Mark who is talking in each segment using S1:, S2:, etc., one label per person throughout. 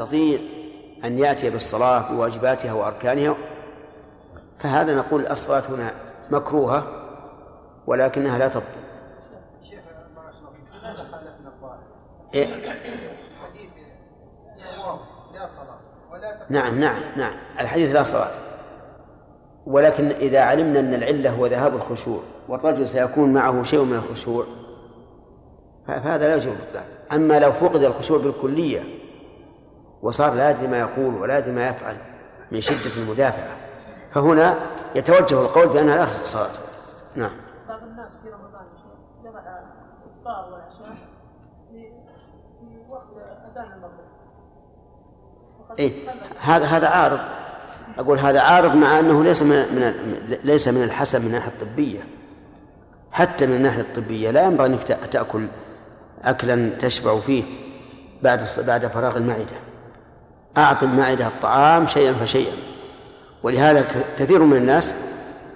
S1: يستطيع أن يأتي بالصلاة بواجباتها وأركانها فهذا نقول الصلاة هنا مكروهة ولكنها لا تبطل. إيه؟ نعم نعم نعم. الحديث لا صلاة. ولكن إذا علمنا أن العلة هو ذهاب الخشوع والرجل سيكون معه شيء من الخشوع فهذا لا يجوز أما لو فقد الخشوع بالكلية وصار لا يدري ما يقول ولا يدري ما يفعل من شدة المدافعة. فهنا يتوجه القول بأنها لا تصح صلاته نعم. بعض الناس في رمضان والعشاء في وقت اذان المغرب. إيه. هذا هذا عارض. أقول هذا عارض مع أنه ليس من, من ليس من الحسن من الناحية الطبية. حتى من الناحية الطبية لا ينبغي أنك تأكل أكلا تشبع فيه بعد بعد فراغ المعدة. أعط المعدة الطعام شيئا فشيئا. ولهذا كثير من الناس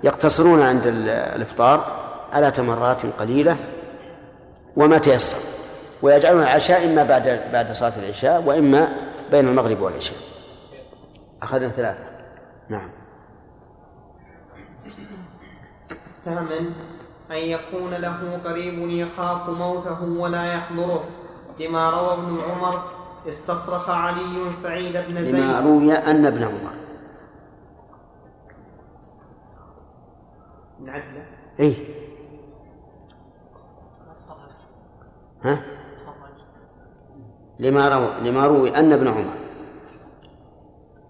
S1: يقتصرون عند الإفطار على تمرات قليلة وما تيسر ويجعلون العشاء إما بعد بعد صلاة العشاء وإما بين المغرب والعشاء. أخذنا ثلاثة. نعم.
S2: ثامن أن يكون له قريب يخاف موته ولا يحضره لما روى ابن عمر استصرخ علي سعيد بن زيد.
S1: لما روي أن ابن عمر.
S2: من عجلة؟
S1: إيه. ها؟ لما روى لما روي أن ابن عمر.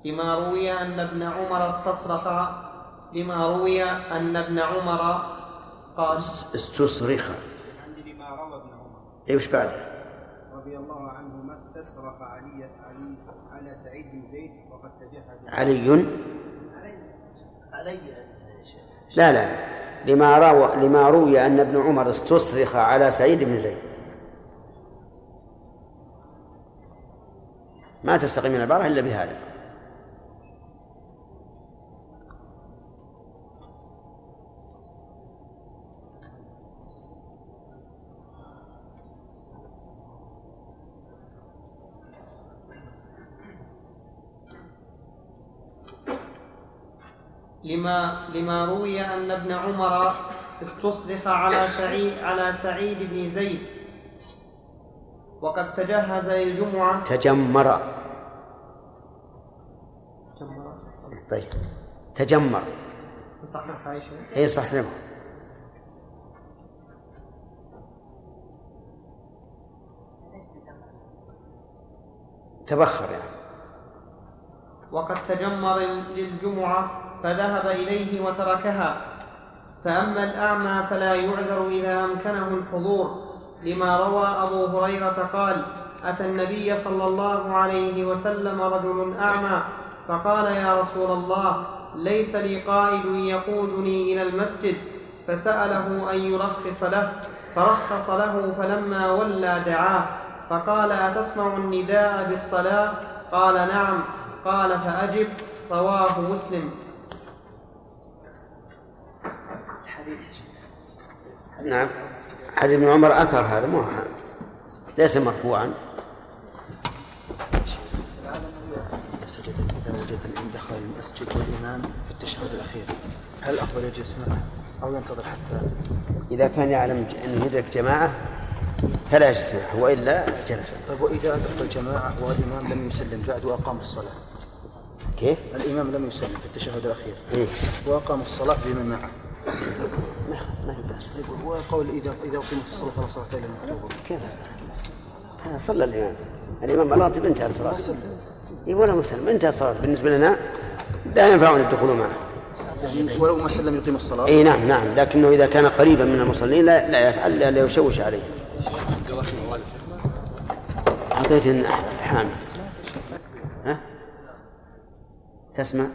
S2: لما روي أن ابن عمر استصرخ لما روي أن ابن عمر قال
S1: استصرخ.
S3: عندي لما روى ابن عمر؟
S1: اي وش بعده؟
S3: رضي الله عنه ما استصرخ علي علي على سعيد بن زيد وقد تجهز
S1: علي. علي لا لا لما روى لما روي أن ابن عمر استصرخ على سعيد بن زيد. ما تستقيم العبارة إلا بهذا.
S2: لما لما روي أن ابن عمر استصرخ على سعيد على سعيد بن زيد. وقد تجهز للجمعة.
S1: تجمر. طيب. تجمر.
S2: صحيح عائشة؟
S1: اي صحيح. تبخر يعني.
S2: وقد تجمر للجمعة. فذهب إليه وتركها. فأما الأعمى فلا يعذر إذا أمكنه الحضور. لما روى أبو هريرة قال أتى النبي صلى الله عليه وسلم رجل أعمى فقال يا رسول الله ليس لي قائد يقودني إلى المسجد. فسأله أن يرخص له. فرخص له فلما ولى دعاه فقال أتسمع النداء بالصلاة؟ قال نعم. قال فأجب. رواه مسلم.
S1: نعم. حديث ابن عمر أثر هذا مو ليس مرفوعا.
S4: سجد إذا وجد الإمام دخل المسجد والإمام في التشهد الأخير هل الأفضل يجلس معه أو ينتظر حتى
S1: إذا كان يعلم أنه يدرك جماعة فلا يجلس معه وإلا جلس.
S4: طيب وإذا أدرك الجماعة والإمام لم يسلم بعد وأقام الصلاة.
S1: كيف؟
S4: الإمام لم يسلم في التشهد الأخير.
S1: إيه؟
S4: وأقام الصلاة بمن معه.
S1: ما في بأس.
S4: وقول إذا إذا أقيمت الصلاة فلا صلاة إلا المكتوبة
S1: كيف؟ هذا صلى الإمام. الإمام الراتب انتهى الصلاة. اي ولا مسلم انتهى الصلاة. بالنسبة لنا لا ينفعنا الدخول معه.
S4: ولو ما سلم يقيم الصلاة؟
S1: اي نعم نعم. لكنه إذا كان قريبا من المصلين لا لا يفعل لا يشوش عليه. أعطيت حامد. ها؟ تسمع؟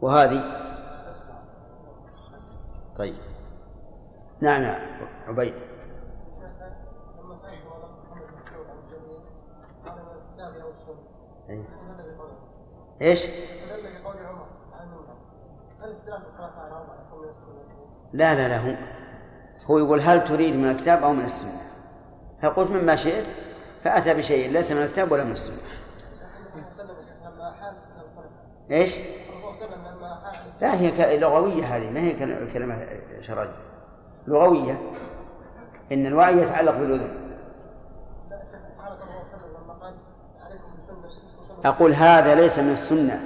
S1: وهذه؟ نعم نعم عبيد إيه. إيش؟ لا لا لا هو هو يقول هل تريد من الكتاب أو من السنة؟ فقلت مما شئت فأتى بشيء ليس من الكتاب ولا من السنة إيش؟ لا هي لغوية هذه ما هي كل- كلمة شرعية لغوية إن الوعي يتعلق بالأذن. أقول هذا ليس من السنة.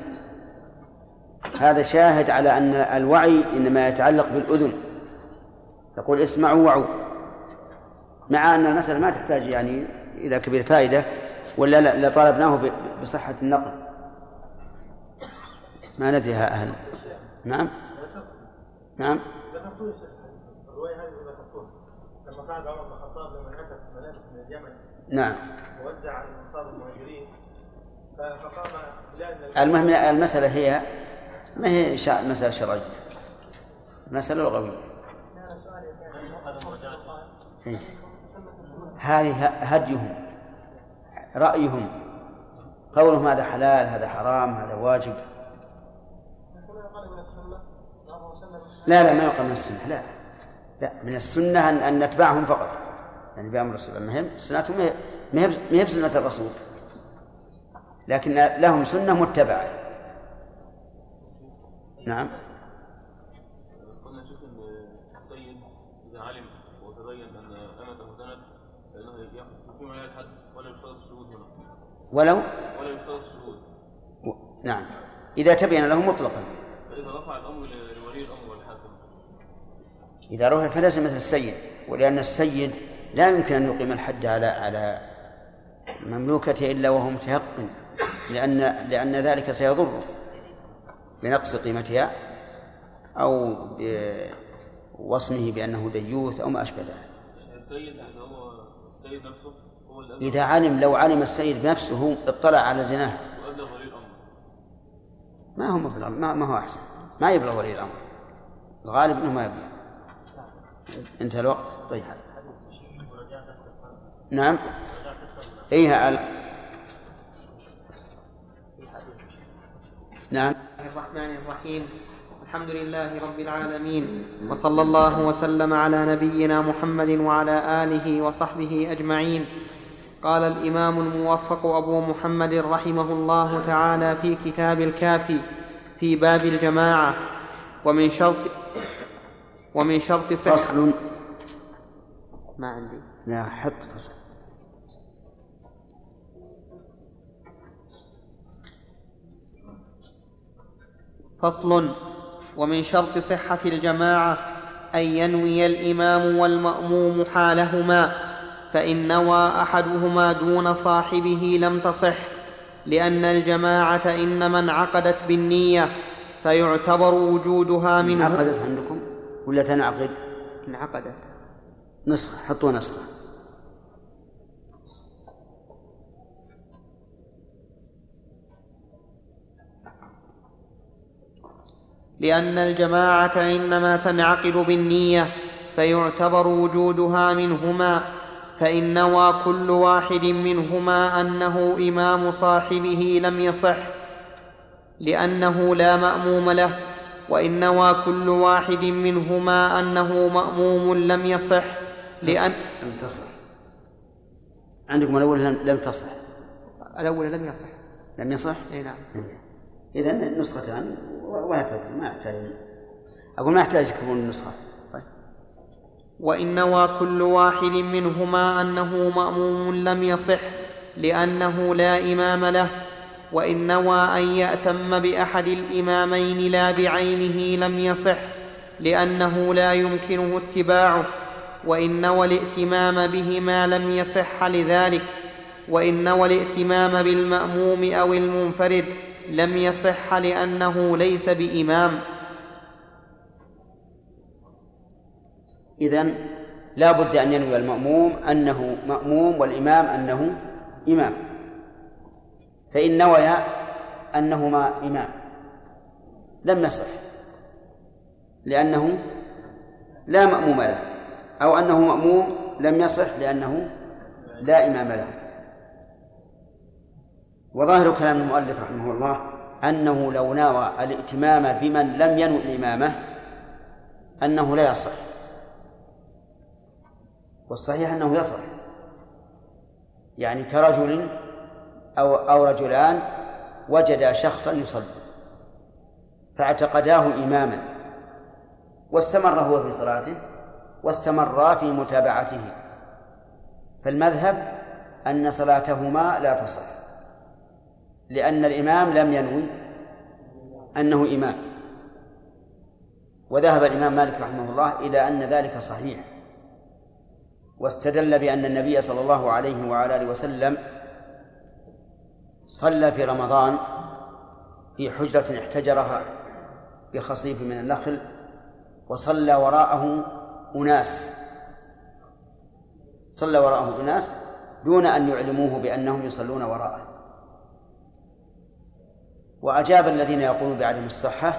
S1: هذا شاهد على أن الوعي إنما يتعلق بالأذن. يقول اسمعوا وعوا. مع أن المسألة ما تحتاج يعني إلى كبير فائدة ولا لا- لطالبناه بصحة النقل. ما ندري أهل. نعم؟ نعم
S5: ذكرتوه يا شيخ الرواية هذه ذكرتوها لما صعد عمر بن الخطاب لما أتت ملابس من اليمن
S1: نعم.
S5: ووزع على الأنصار المهاجرين فقام بلال
S1: المهم المسألة هي ما هي شا- مسألة شرعية؟ مسألة لغوية. هذه هديهم رأيهم قولهم هذا حلال هذا حرام هذا واجب. لا لا ما يقال من السنة لا. لا من السنة أن, أن نتبعهم فقط. يعني بأمر الرسول هي سنتهم ما هي- بسنة الرسول. لكن لهم سنة متبعة. نعم.
S6: قلنا شيخ إن السيد إذا علم وتبين أن امته زنت فإنه يقيم عليها الحد ولا يشترط الشهود هنا.
S1: ولو؟
S6: ولا يشترط الشهود.
S1: نعم. إذا تبين له مطلقا
S6: فاذا رفع الامر لولي الامر والحاكم
S1: إذا رفع فليس مثل السيد ولأن السيد لا يمكن أن يقيم الحد على على مملوكته إلا وهو متيقن لأن لأن ذلك سيضره بنقص قيمتها أو بوصمه بأنه ديوث أو ما أشبه ذلك.
S6: السيد اللي هو السيد نفسه هو
S1: إذا علم لو علم السيد بنفسه اطلع على زناه.
S6: وأبلغ ولي الأمر.
S1: ما هو ما هو أحسن. ما يبلغ ولي الأمر. الغالب أنه ما يبلغ. انتهى الوقت. طيب. نعم. إيه ال... نعم.
S2: الرحمن الرحيم. الحمد لله رب العالمين. وصلى الله وسلم على نبينا محمد وعلى آله وصحبه أجمعين. قال الإمام الموفق أبو محمد رحمه الله تعالى في كتاب الكافي في باب الجماعة. ومن شرط ومن شرط صحه
S1: فصل.
S2: ما عندي.
S1: لا حط فصل.
S2: فصل. ومن شرط صحة الجماعة أن ينوي الإمام والمأموم حالهما فإن نوى أحدهما دون صاحبه لم تصح لأن الجماعة إنما انعقدت بالنية فيعتبر وجودها منه.
S1: انعقدت عندكم؟ ولا تنعقد؟
S2: انعقدت.
S1: نسخة حطوا نسخة.
S2: لأن الجماعة إنما تنعقد بالنية فيعتبر وجودها منهما فإن نوى كل واحد منهما أنه إمام صاحبه لم يصح لأنه لا مأموم له. وإن نوى كل واحد منهما أنه مأموم لم يصح لأن
S1: لم تصح. عندكم الأول لم تصح.
S2: الأول لم يصح.
S1: لم يصح؟
S2: أي نعم.
S1: إذا نسختان. ولا ما يحتاج. أقول ما يحتاج يكون نسخة.
S2: وإن نوى كل واحد منهما أنه مأموم لم يصح لأنه لا إمام له وإن نوى أن يأتم بأحد الإمامين لا بعينه لم يصح لأنه لا يمكنه اتباعه. وإن نوى الائتمام بهما لم يصح لذلك وإن نوى الائتمام بالمأموم أو المنفرد لم يصح لأنه ليس بإمام.
S1: إذا لا بد أن ينوي المأموم أنه مأموم والإمام أنه إمام. فإن نوي أنهما إمام. لم يصح لأنه لا مأموم له. أو أنه مأموم لم يصح لأنه لا إمام له. وظاهر كلام المؤلف رحمه الله أنه لو نوى الائتمام بمن لم ينو الإمامة أنه لا يصح. والصحيح أنه يصح. يعني كرجل أو أو رجلان وجدا شخصا يصلي فاعتقداه إماما واستمر هو في صلاته واستمرا في متابعته فالمذهب أن صلاتهما لا تصح لأن الإمام لم ينوي أنه إمام وذهب الإمام مالك رحمه الله إلى أن ذلك صحيح واستدل بأن النبي صلى الله عليه وعلى آله وسلم صلى في رمضان في حجرة احتجرها بخصيف من النخل وصلى وراءه أناس. صلى وراءه أناس دون أن يعلموه بأنهم يصلون وراءه. وأجاب الذين يقولون بعدم الصحة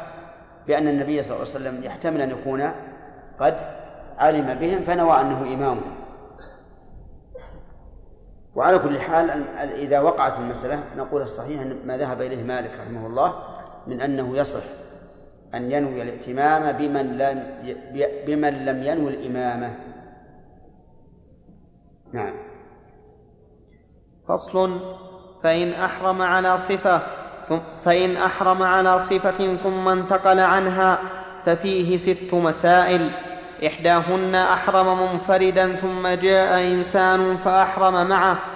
S1: بأن النبي صلى الله عليه وسلم يحتمل أن يكون قد علم بهم فنوى أنه إمامهم. وعلى كل حال إذا وقعت المسألة نقول الصحيح أن ما ذهب إليه مالك رحمه الله من أنه يصح أن ينوي الائتمام بمن لم بمن لم ينوي الإمامة. نعم.
S2: فصل. فإن أحرم على صفة فإن أحرم على صفة ثم انتقل عنها ففيه ست مسائل. إحداهن أحرم منفردا ثم جاء إنسان فأحرم معه.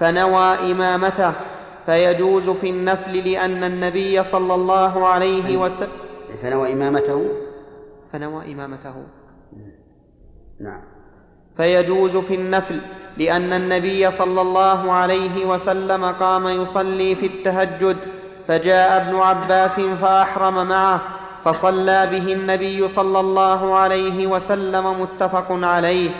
S2: فنوى إمامته فيجوز في النفل لأن النبي صلى الله عليه وسلم
S1: فنوى إمامته؟
S2: فنوى إمامته.
S1: نعم.
S2: فيجوز في النفل لأن النبي صلى الله عليه وسلم قام يصلي في التهجد فجاء ابن عباس فأحرم معه فصلى به النبي صلى الله عليه وسلم متفق عليه.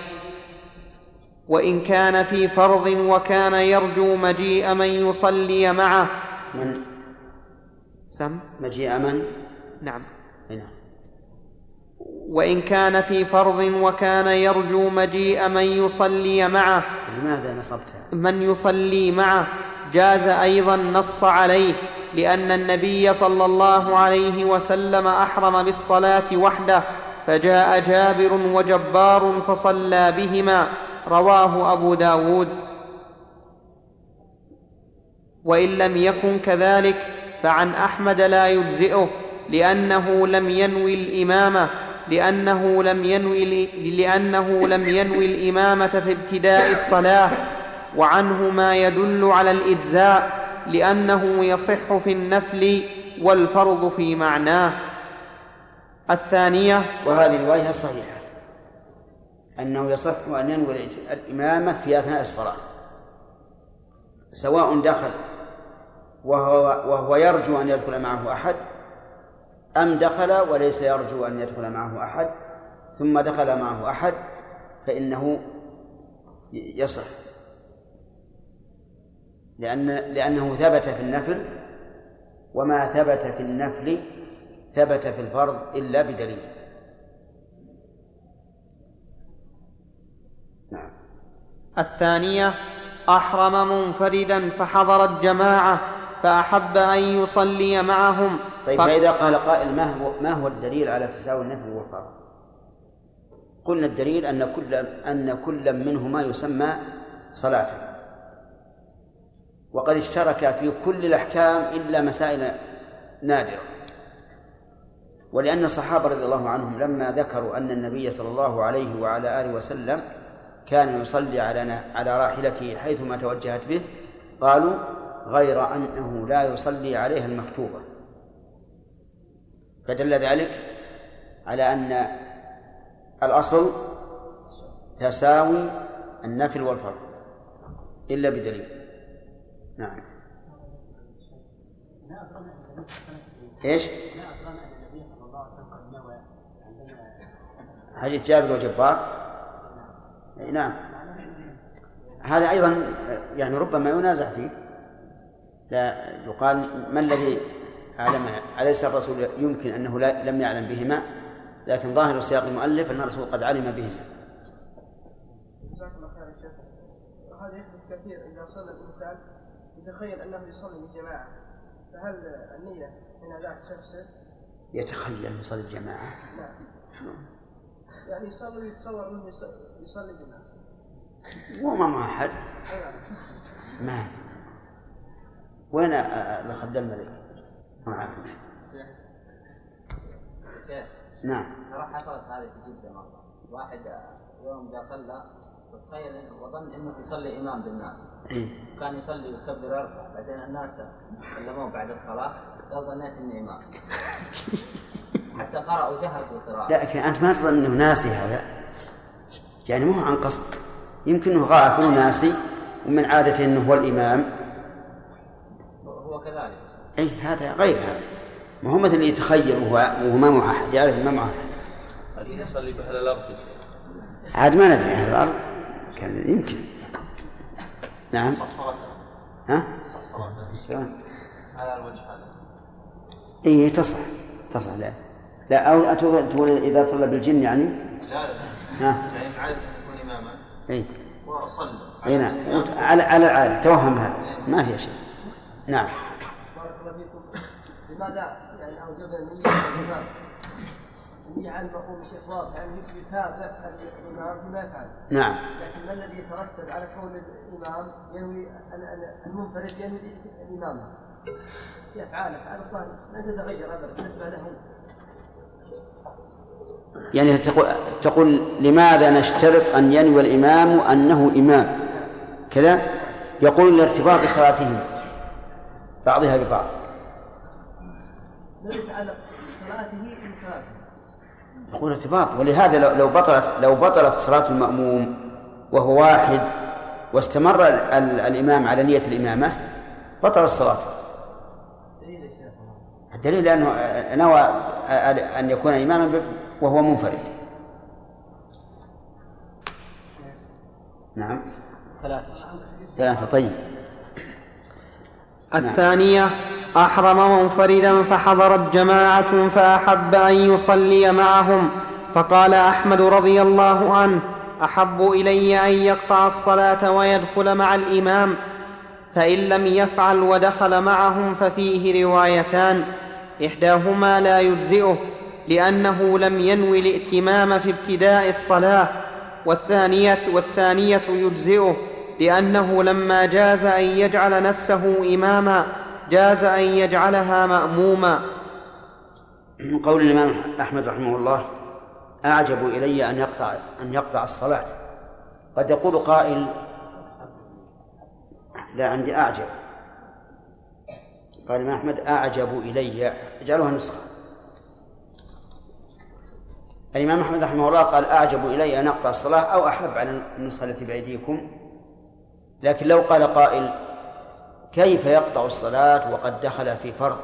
S2: وإن كان في فرض وكان يرجو مجيء من يصلي معه.
S1: من؟
S2: سم؟
S1: مجيء من؟
S2: نعم.
S1: هنا
S2: وإن كان في فرض وكان يرجو مجيء من يصلي معه.
S1: لماذا نصبتها؟
S2: من يصلي معه. جاز أيضا نص عليه لأن النبي صلى الله عليه وسلم أحرم بالصلاة وحده فجاء جابر وجبار فصلى بهما. رواه أبو داود. وإن لم يكن كذلك فعن أحمد لا يجزئه لأنه لم ينوي الإمامة لأنه لم ينوي لأنه لم ينوي الإمامة في ابتداء الصلاة. وعنه ما يدل على الإجزاء لأنه يصح في النفل والفرض في معناه. الثانية.
S1: وهذه الرواية الصحيحة أنه يصح أن ينوي الإمامة في أثناء الصلاة سواء دخل وهو, وهو يرجو أن يدخل معه أحد أم دخل وليس يرجو أن يدخل معه أحد ثم دخل معه أحد فإنه يصح لأن لأنه ثبت في النفل وما ثبت في النفل ثبت في الفرض إلا بدليل.
S2: الثانية أحرم منفردا فحضرت جماعة فأحب أن يصلي معهم.
S1: طيب فإذا قال قائل ما هو ما هو الدليل على تساوي النفل والفرض؟ قلنا الدليل أن كل أن كل منهما يسمى صلاة. وقد اشترك في كل الأحكام إلا مسائل نادرة. ولأن الصحابة رضي الله عنهم لما ذكروا أن النبي صلى الله عليه وعلى آله وسلم كان يصلي على على راحلته حيثما توجهت به قالوا غير أنه لا يصلي عليها المكتوبة. فدل ذلك على أن الأصل تساوي النفل والفرض إلا بدليل. نعم. إيش؟ حديث جابر وجبار. نعم. هذا أيضا يعني ربما ينازع فيه. لا يقال ما الذي أعلم أليس الرسول يمكن أنه لا لم يعلم بهما؟ لكن ظاهر سياق المؤلف أن الرسول قد علم بهما.
S7: جزاك الله خير يا شيخ. وهذا يحدث كثير إذا صلى الإنسان يتخيل أنه يصلي بالجماعة فهل النية هنا ذاك تفسد؟
S1: يتخيل يصلي الجماعة؟
S7: نعم. يعني يصلي ويتصور أنه يصلي بالناس
S1: وما مع أحد. ما. وين الخدام الملك؟ معك
S8: شيخ
S1: نعم
S8: ترى حصلت هذه في جدة مرة واحد يوم جاء صلى وتخيل إنه- وظن إنه يصلي إمام بالناس
S1: إيه.
S8: كان يصلي ويكبر أربع بعدين الناس كلموه بعد الصلاة قال ظنيت اني إمام حتى قرأ وجهر بالقراءة
S1: لكن أنت ما تظن أنه ناسي هذا. يعني مو عن قصد. يمكن أنه غافل وناسي ومن عادته أنه هو الإمام.
S8: هو كذلك.
S1: أي هذا غير هذا. ما هو مثل اللي يتخيل وهو وهو ما معه أحد يعرف ما معه أحد.
S6: يصلي بأهل الأرض.
S1: عاد ما ندري أهل الأرض. كان يمكن. نعم. ها؟
S6: على الوجه هذا.
S1: اي تصح. تصح لا. لا أو أتو- تقول إذا صلى بالجن يعني؟
S6: لا لا.
S1: ها.
S6: يعني عادة يكون إماما.
S1: اي
S6: وصلى
S1: اي نعم. على على العادة. توهم هذا ما في شيء. نعم.
S7: بارك الله فيكم. لماذا؟ يعني اوجب النية الإمام النية على المأموم شيخ واضح. يعني يتابع الإمام فيما يفعل.
S1: نعم.
S7: لكن ما الذي يترتب على كون الإمام ينوي أن أن المنفرد ينوي الإمامة في أفعال أفعال أصلا لن تتغير أبدا. بالنسبة له
S1: يعني تقول, تقول لماذا نشترط أن ينوي الإمام أنه إمام؟ كذا؟ يقول لارتباط صلاتهم بعضها ببعض. يقول ارتباط. ولهذا لو لو بطلت لو بطلت صلاة المأموم وهو واحد واستمر ال- ال- الإمام على نية الإمامة بطلت صلاته. الدليل أنه نوى أن يكون إماما وهو منفرد. نعم.
S4: ثلاثة.
S1: ثلاثة طيب
S2: الثانية أحرم منفردا فحضرت جماعة فأحب أن يصلي معهم. فقال أحمد رضي الله عنه أحب إلي أن يقطع الصلاة ويدخل مع الإمام. فإن لم يفعل ودخل معهم ففيه روايتان. إحداهما لا يجزئه. لأنه لم ينوي الائتمام في ابتداء الصلاة والثانية والثانية يجزئه لأنه لما جاز أن يجعل نفسه إماما جاز أن يجعلها مأموما.
S1: من قول الإمام أحمد رحمه الله أعجب إلي أن يقطع أن يقطع الصلاة. قد يقول قائل لا عندي أعجب. قال الإمام أحمد أعجب إلي. اجعلوها نسخة. الإمام أحمد رحمه الله قال أعجب إلي أن أقطع الصلاة أو أحب على النسخة التي بأيديكم. لكن لو قال قائل كيف يقطع الصلاة وقد دخل في فرض؟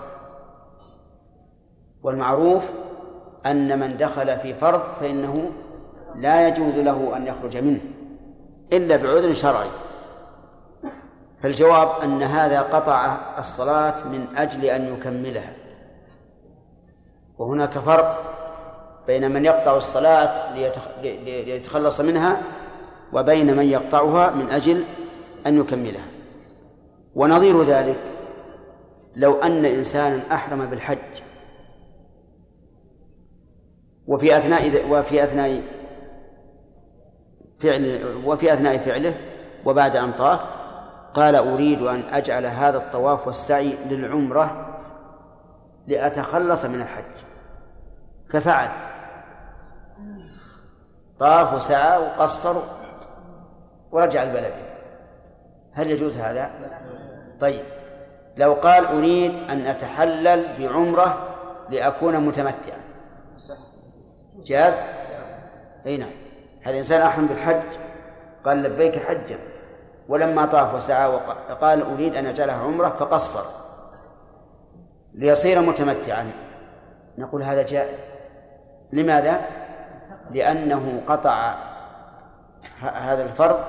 S1: والمعروف أن من دخل في فرض فإنه لا يجوز له أن يخرج منه إلا بعذر شرعي. فالجواب أن هذا قطع الصلاة من أجل أن يكملها. وهناك فرق بين من يقطع الصلاة ليتخ- لي- ليتخلص منها وبين من يقطعها من أجل أن يكملها. ونظير ذلك لو أن إنسانا أحرم بالحج. وفي أثناء وفي أثناء فعل وفي أثناء فعله وبعد أن طاف قال أريد أن أجعل هذا الطواف والسعي للعمرة لأتخلص من الحج. ففعل. طاف وسعى وقصر ورجع لبلده هل يجوز هذا؟ طيب. لو قال أريد أن أتحلل بعمرة لأكون متمتعا. جاز؟ أي نعم. هذا إنسان أحرم بالحج. قال لبيك حجا. ولما طاف وسعى وقال أريد أن أجعلها عمرة فقصر. ليصير متمتعا. نقول هذا جائز. لماذا؟ لأنه قطع هذا الفرض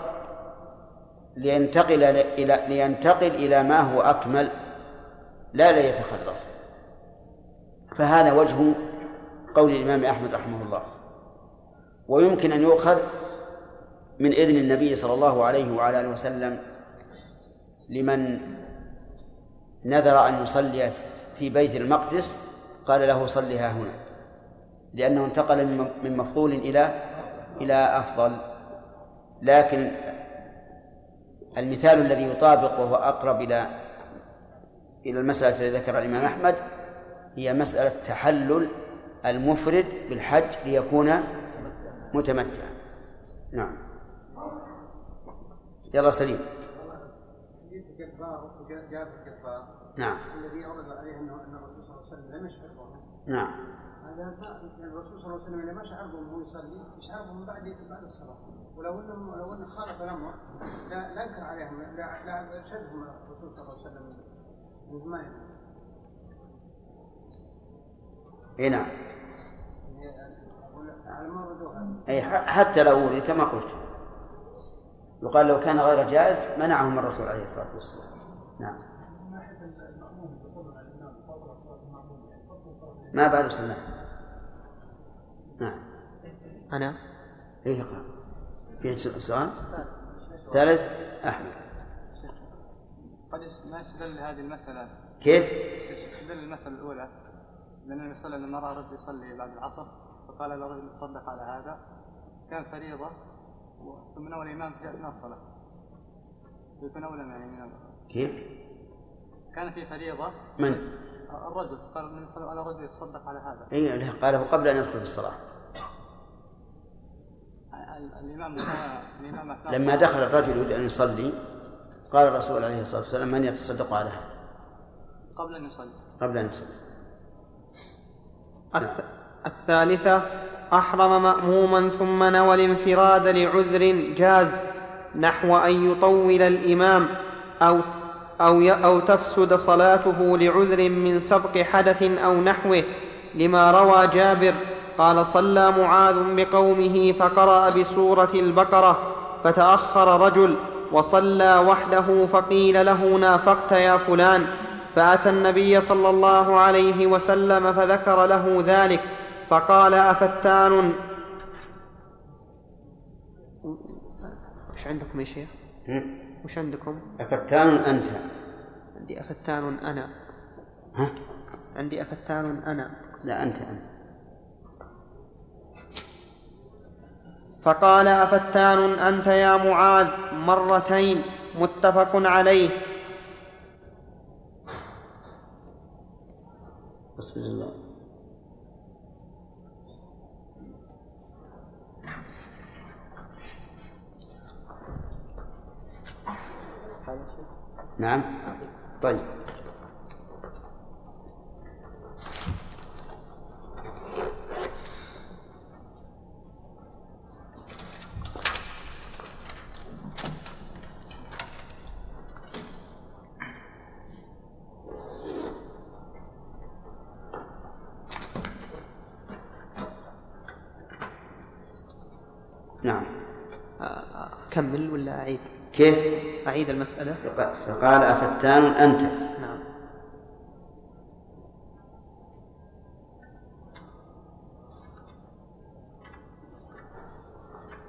S1: لينتقل إلى لينتقل إلى ما هو أكمل لا ليتخلص فهذا وجه قول الإمام أحمد رحمه الله. ويمكن أن يؤخذ من إذن النبي صلى الله عليه وعلى آله وسلم لمن نذر أن يصلي في بيت المقدس قال له صلها هنا. لأنه انتقل من- مفضول إلى إلى أفضل. لكن المثال الذي يطابق وهو أقرب إلى إلى المسألة التي ذكرها الإمام أحمد هي مسألة تحلل المفرد بالحج ليكون متمتعا. نعم. يلا سليم. نعم.
S3: الذي عليه انه أن الرسول صلى الله عليه وسلم لم يشعر بهم
S1: نعم.
S3: هذا الرسول صلى الله عليه وسلم لما شعر بهم وهو يصلي يشعر بهم بعد بعد الصلاة. ولو انهم لو ان خالف الأمر لا لا انكر عليهم لا لا ارشدهم الرسول صلى الله عليه وسلم ما
S1: اي نعم.
S3: على ما ردوها
S1: أي حتى لو كما قلت. يقال لو كان غير جائز منعهم الرسول عليه الصلاة والسلام. نعم. ما بعد سنة نعم.
S2: أنا؟
S1: إيه اقرأ. في سؤال؟ ثالث؟ أحمد.
S9: قد ما يستدل هذه المسألة.
S1: كيف؟
S9: يستدل المسألة الأولى. لأن النبي صلى الله عليه وسلم لما رأى رجل يصلي بعد العصر فقال له رجل تصدق على هذا. كان فريضة ثم نوى الإمام في أثناء الصلاة. يكون أولى يعني من
S1: كيف؟
S9: كان في فريضة.
S1: من؟
S9: الرجل قال النبي صلى الله عليه وسلم رجل يتصدق على هذا؟
S1: اي قاله قبل أن يدخل في الصلاة.
S9: الإمام الإمام أثناء
S1: لما دخل الرجل يريد أن يصلي قال الرسول عليه الصلاة والسلام من يتصدق على هذا؟
S9: قبل أن يصلي.
S1: قبل أن يصلي.
S2: الث... الثالثة أحرم مأموما ثم نوى الانفراد لعذر جاز نحو أن يطول الإمام أو أو. أو تفسد صلاته لعذر من سبق حدث أو نحوه لما روى جابر قال صلى معاذ بقومه فقرأ بسورة البقرة فتأخر رجل وصلى وحده فقيل له نافقت يا فلان فأتى النبي صلى الله عليه وسلم فذكر له ذلك فقال أفتان وش عندكم يا شيخ
S1: هم؟
S2: وش عندكم؟
S1: أفتان أنت.
S2: عندي أفتان أنا.
S1: ها؟
S2: عندي أفتان أنا.
S1: لا أنت أنت.
S2: فقال أفتان أنت يا معاذ مرتين متفق عليه.
S1: بسم الله. نعم. طيب. نعم.
S2: أكمل ولا أعيد؟
S1: كيف؟
S2: أعيد المسألة؟
S1: فق- فقال أفتان أنت.
S2: نعم.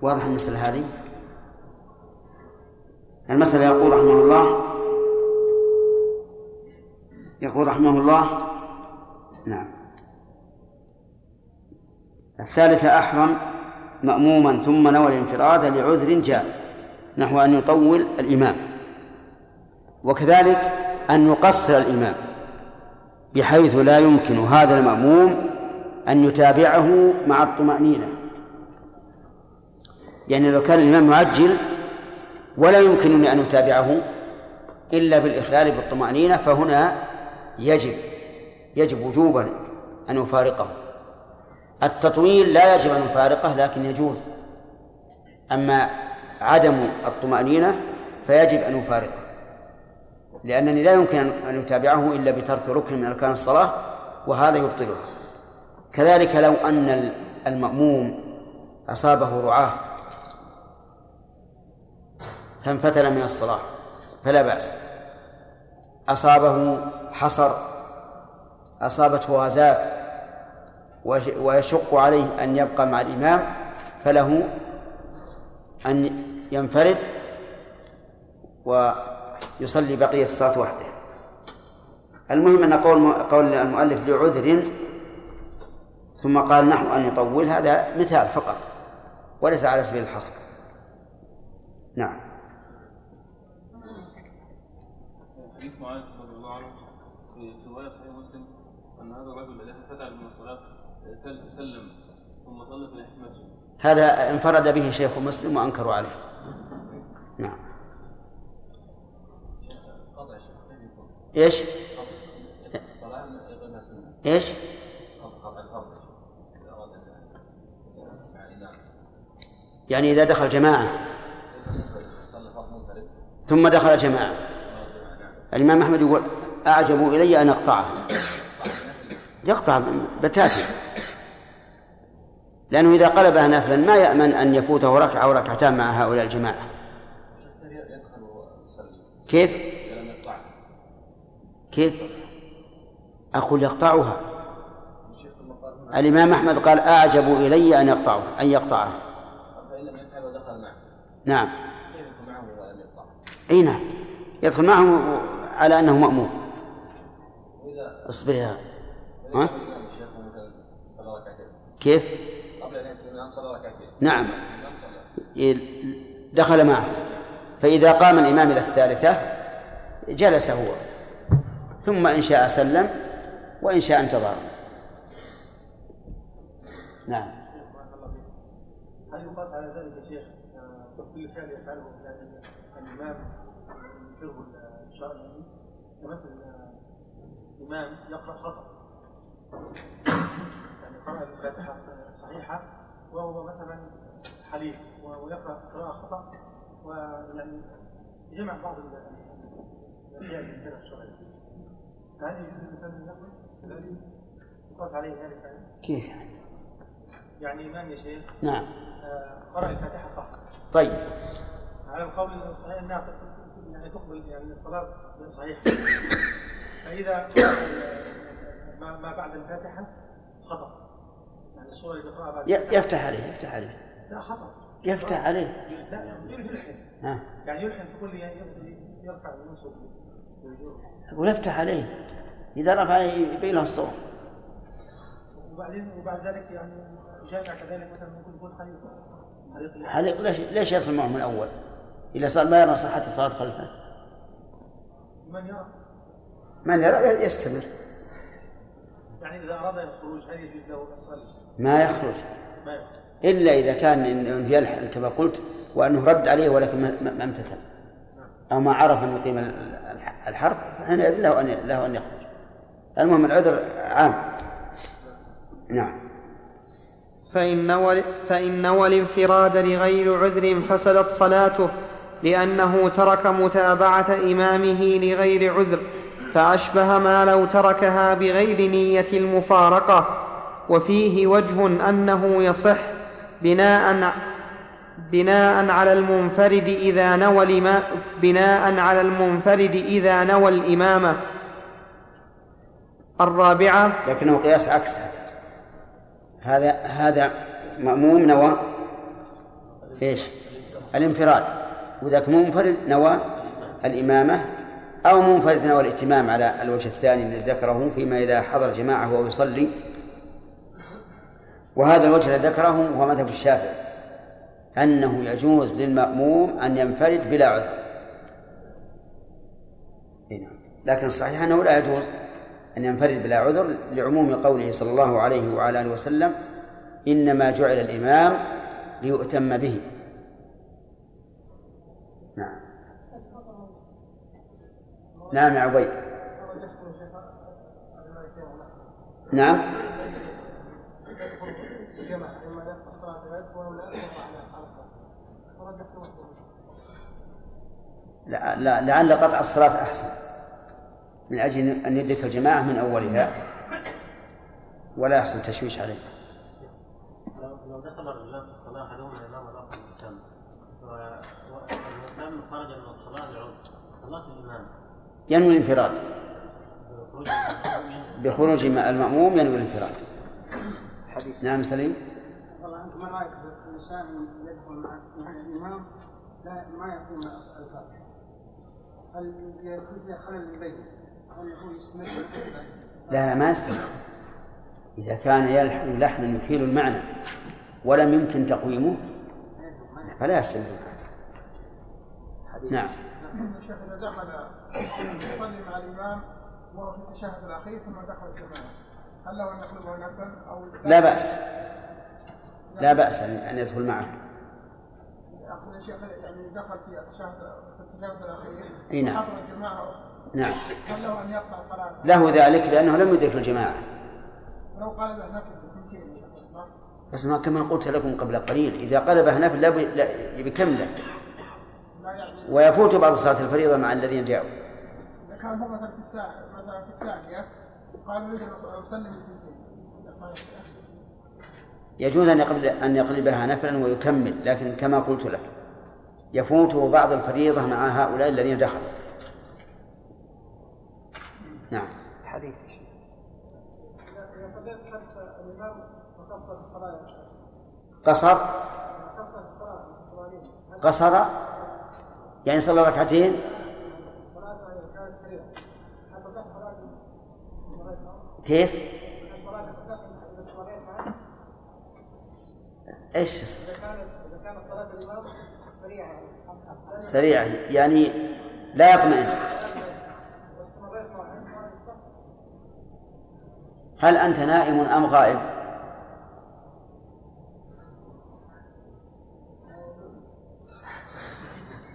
S1: واضح المسألة هذه؟ المسألة يقول رحمه الله يقول رحمه الله نعم. الثالثة أحرم مأموما ثم نوى الانفراد لعذر جاء. نحو أن يطول الإمام. وكذلك أن يقصر الإمام بحيث لا يمكن هذا المأموم أن يتابعه مع الطمأنينة. يعني لو كان الإمام يعجل ولا يمكنني أن أتابعه إلا بالإخلال بالطمأنينة فهنا يجب يجب وجوبا أن أفارقه التطويل لا يجب أن أفارقه لكن يجوز. أما عدم الطمأنينة فيجب أن أفارقه لأنني لا يمكن أن أتابعه إلا بترك ركن من أركان الصلاة وهذا يبطلها كذلك لو أن المأموم أصابه رعاة فانفتل من الصلاة فلا بأس. أصابه حصر أصابته غازات ويشق عليه أن يبقى مع الإمام فله أن ينفرد ويصلي بقية الصلاة وحده. المهم أن قول قول المؤلف لعذر ثم قال نحو أن يطول هذا مثال فقط وليس على سبيل الحصر. نعم.
S6: حديث معاذ رضي الله عنه في رواية صحيح مسلم أن هذا الرجل الذي فتح من الصلاة سل- سلم ثم صلى في المسجد.
S1: هذا انفرد به شيخ مسلم وأنكروا عليه. نعم.
S8: أن مع الإمام
S1: يعني إذا دخل جماعة. ثم دخل جماعة. الإمام أحمد يقول أعجب إلي أن أقطعه. يقطع بتاتا لأنه إذا قلبها نفلا ما يأمن أن يفوته ركعة أو ركعتان مع هؤلاء الجماعة. كيف؟ كيف؟ أقول يقطعها. الإمام أحمد قال أعجب إلي أن يقطعه أن يقطعه. نعم؟ أي نعم. يدخل معهم على أنه
S8: وإذا
S1: اصبر يا ها؟ كيف؟ نعم. دخل معه. فإذا قام الإمام إلى الثالثة جلس هو. ثم إن شاء سلم وإن شاء انتظر. نعم.
S5: هل يقاس على ذلك شيخ؟ آه، كل فعل يفعله الإمام ينكره الشرع يعني كمثل آه، امام يقرأ خطأ. يعني قرأ الفاتحة صحيحة وهو مثلا حليف ويقرا قراءة خطأ. ويعني يجمع بعض ال- الأشياء اللي ينكرها الشرع فهل يجوز الانسان ان يقرا ذلك؟ يقاس عليه ذلك يعني؟
S1: كيف؟ يعني؟
S5: يعني إمام يا شيخ
S1: نعم.
S5: آه، قرأ الفاتحة صح.
S1: طيب.
S5: على القول الصحيح أنها يعني تقبل يعني الصلاة صحيحة. فإذا قرأ ما, ما بعد الفاتحة خطأ. يعني الصورة اللي بيقرأها بعد
S1: يفتح عليه يفتح عليه.
S5: لا خطأ.
S1: يفتح عليه.
S5: لا يلحن
S1: ها.
S5: يعني يلحن في كل يرفع وينصب ويجر
S1: أقول يفتح عليه. إذا رفع يبين له الصوت
S5: وبعدين وبعد ذلك يعني جامع كذلك مثلا ممكن يكون حليق. حليق
S1: ليش؟ ليش يدخل معه من الأول؟ إذا صار ما يرى صحة الصلاة خلفه.
S5: من يرى؟
S1: من يرى يستمر.
S5: يعني إذا أراد الخروج هل يجوز له؟
S1: ما يخرج.
S5: ما يخرج.
S1: إلا إذا كان إنه يلحن كما قلت وأنه رد عليه ولكن ما- امتثل. أو ما عرف أن يقيم ال- الح- الحرب فحينئذ له أن له أن يخرج. المهم العذر عام. نعم.
S2: فإن فإن نوى الانفراد لغير عذر فسدت صلاته لأنه ترك متابعة إمامه لغير عذر فأشبه ما لو تركها بغير نية المفارقة. وفيه وجه أنه يصح بناء بناء على المنفرد إذا نوى الإمام بناء على المنفرد إذا نوى الإمامة. الرابعة
S1: لكنه قياس عكس هذا هذا مأموم نوى إيش؟ الانفراد. وذاك منفرد نوى الإمامة أو منفرد نوى الائتمام على الوجه الثاني الذي ذكره فيما إذا حضر جماعة وهو يصلي وهذا الوجه الذي ذكره هو مذهب الشافعي أنه يجوز للمأموم أن ينفرد بلا عذر. إي نعم. لكن الصحيح أنه لا يجوز أن ينفرد بلا عذر لعموم قوله صلى الله عليه وعلى آله وسلم إنما جعل الإمام ليؤتم به. نعم. نعم يا عبيد. نعم.
S3: الجماعة الصلاة. ذلك على
S1: لا لا لعل قطع الصلاة أحسن. من أجل أن يدرك الجماعة من أولها ولا يحصل تشويش عليه.
S10: لو لو دخل الرجلان في الصلاة أحدهما الإمام المهتم والمهتم خرج من الصلاة لعذر صلاة الإمام.
S1: ينوي الانفراد.
S10: بخروج المأموم
S1: ينوي الانفراد. نعم سليم.
S3: والله أنت ما رأيك في الإنسان يدخل مع مع الإمام لا ما يقوم الفاتحة. هل يكون فيها خلل بينه هل هو يستمر
S1: لا لا ما يستمر. إذا كان يلحن لحنا يحيل المعنى ولم يمكن تقويمه فلا يستمر. نعم.
S3: الشيخ اذا دخل يصلي مع الإمام وهو في التشهد الأخير ثم دخل الجماعة. هل له أن يقلبه نفلا أو
S1: لا؟ بأس. لا بأس أن أن يدخل معه.
S3: أقول يا شيخ يعني دخل في التشهد في التشهد الأخير.
S1: أي نعم.
S3: وحضر الجماعة.
S1: نعم.
S3: هل له أن يقطع صلاته؟
S1: له ذلك لأنه لم يدرك الجماعة.
S3: ولو قال له نفل الاسلام
S1: بس ما كما قلت لكم قبل قليل إذا قلبه نفل لا بكمله
S3: يعني
S1: ويفوت بعض صلاة الفريضة مع الذين جاءوا.
S3: إذا كان مثلا في الثانية مثلا في الثانية قالوا
S1: يجوز أن يقلب أن يقلبها نفلا ويكمل لكن كما قلت لك يفوته بعض الفريضة مع هؤلاء الذين دخلوا. نعم.
S4: حديث.
S1: قصر
S3: قصر؟ الصلاة الطمانينه
S1: قصر؟ يعني صلى ركعتين
S3: صلاته كانت سريعه هل تصح صلاه صلاتها؟
S1: كيف؟
S3: إيش اذا كانت صلاه الامام سريعه يعني
S1: سريعة يعني لا يطمئن
S3: هل
S1: أنت نائم أم غائب؟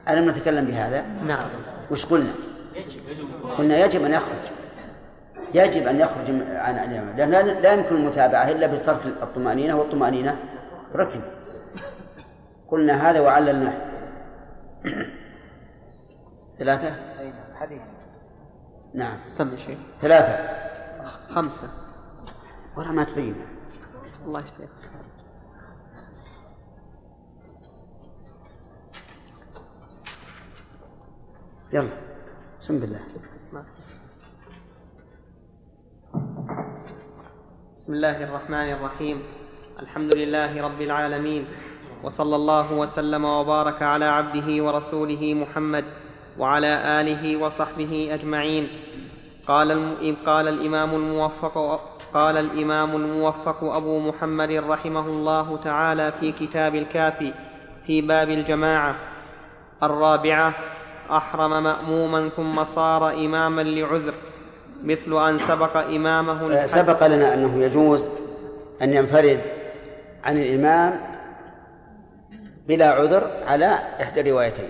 S1: ألم نتكلم بهذا؟
S2: نعم
S1: وش قلنا؟ قلنا يجب أن يخرج يجب أن يخرج عن الإمام لأن لا يمكن المتابعة إلا بترك الطمأنينة والطمأنينة ركن. قلنا هذا وعللناه. ثلاثة؟
S4: نعم حديث.
S1: نعم.
S2: استنى شيء
S1: ثلاثة.
S2: خمسة.
S1: ولا ما تبين.
S2: الله يشفيك.
S1: يلا. بسم بالله
S2: بسم الله الرحمن الرحيم. الحمد لله رب العالمين. وصلى الله وسلم وبارك على عبده ورسوله محمد وعلى آله وصحبه أجمعين. قال. قال الإمام الموفق قال الإمام الموفق أبو محمد رحمه الله تعالى في كتاب الكافي في باب الجماعة. الرابعة أحرم مأموما ثم صار إماما لعذر. مثل أن سبق إمامه
S1: آه، سبق لنا أنه يجوز أن ينفرد عن الإمام بلا عذر على إحدى الروايتين.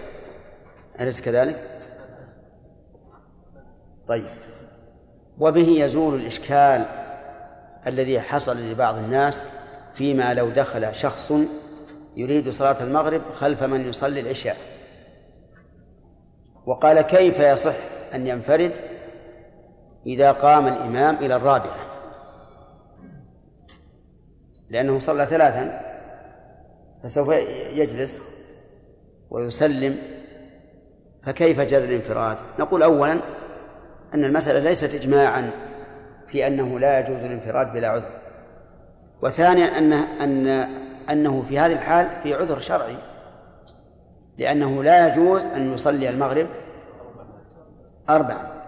S1: أليس كذلك؟ طيب. وبه يزول الإشكال الذي حصل لبعض الناس فيما لو دخل شخص يريد صلاة المغرب خلف من يصلي العشاء. وقال كيف يصح أن ينفرد إذا قام الإمام إلى الرابعة. لأنه صلى ثلاثا فسوف يجلس ويسلم. فكيف جاز الانفراد؟ نقول أولا أن المسألة ليست إجماعا في أنه لا يجوز الانفراد بلا عذر. وثانيا أن أن أنه في هذه الحال في عذر شرعي لأنه لا يجوز أن يصلي المغرب أربعا.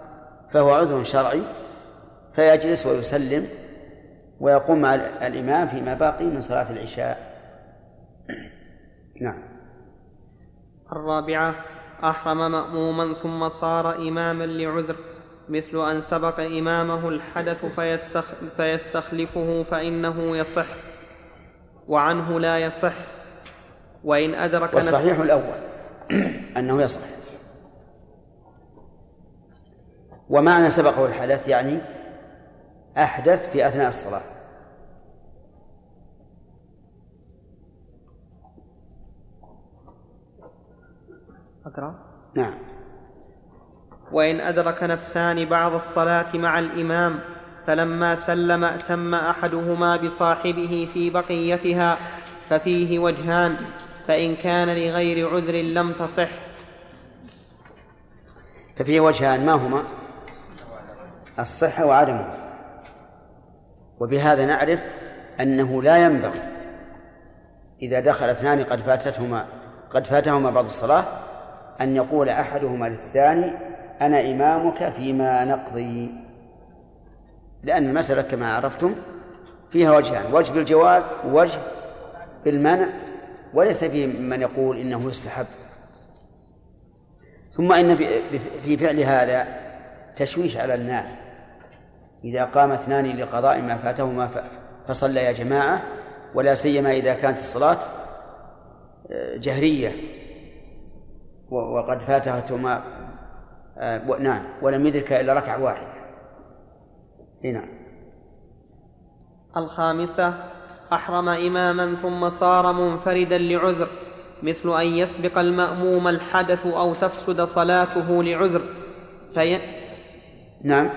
S1: فهو عذر شرعي فيجلس ويسلم ويقوم مع الإمام فيما باقي من صلاة العشاء. نعم.
S2: الرابعة أحرم مأموما ثم صار إماما لعذر مثل أن سبق إمامه الحدث فيستخ فيستخلفه فإنه يصح وعنه لا يصح وإن أدرك
S1: والصحيح الأول أنه يصح. ومعنى سبقه الحدث يعني أحدث في أثناء الصلاة.
S2: أقرأ.
S1: نعم.
S2: وإن أدرك نفسان بعض الصلاة مع الإمام فلما سلم أتم أحدهما بصاحبه في بقيتها ففيه وجهان فإن كان لغير عذر لم تصح.
S1: ففيه وجهان ما هما؟ الصحة وعدمها وبهذا نعرف أنه لا ينبغي إذا دخل اثنان قد فاتتهما قد فاتهما بعض الصلاة أن يقول أحدهما للثاني أنا إمامك فيما نقضي. لأن المسألة كما عرفتم فيها وجهان وجه بالجواز ووجه بالمنع وليس فيه من يقول إنه يستحب. ثم إن في فعل هذا تشويش على الناس. إذا قام اثنان لقضاء ما فاتهما ف- فصليا جماعة ولا سيما إذا كانت الصلاة آه، جهرية وقد فاتهما آه، نعم ولم يدرك إلا ركعة واحدة. نعم.
S2: الخامسة أحرم إماما ثم صار منفردا لعذر مثل أن يسبق المأموم الحدث أو تفسد صلاته لعذر في
S1: نعم.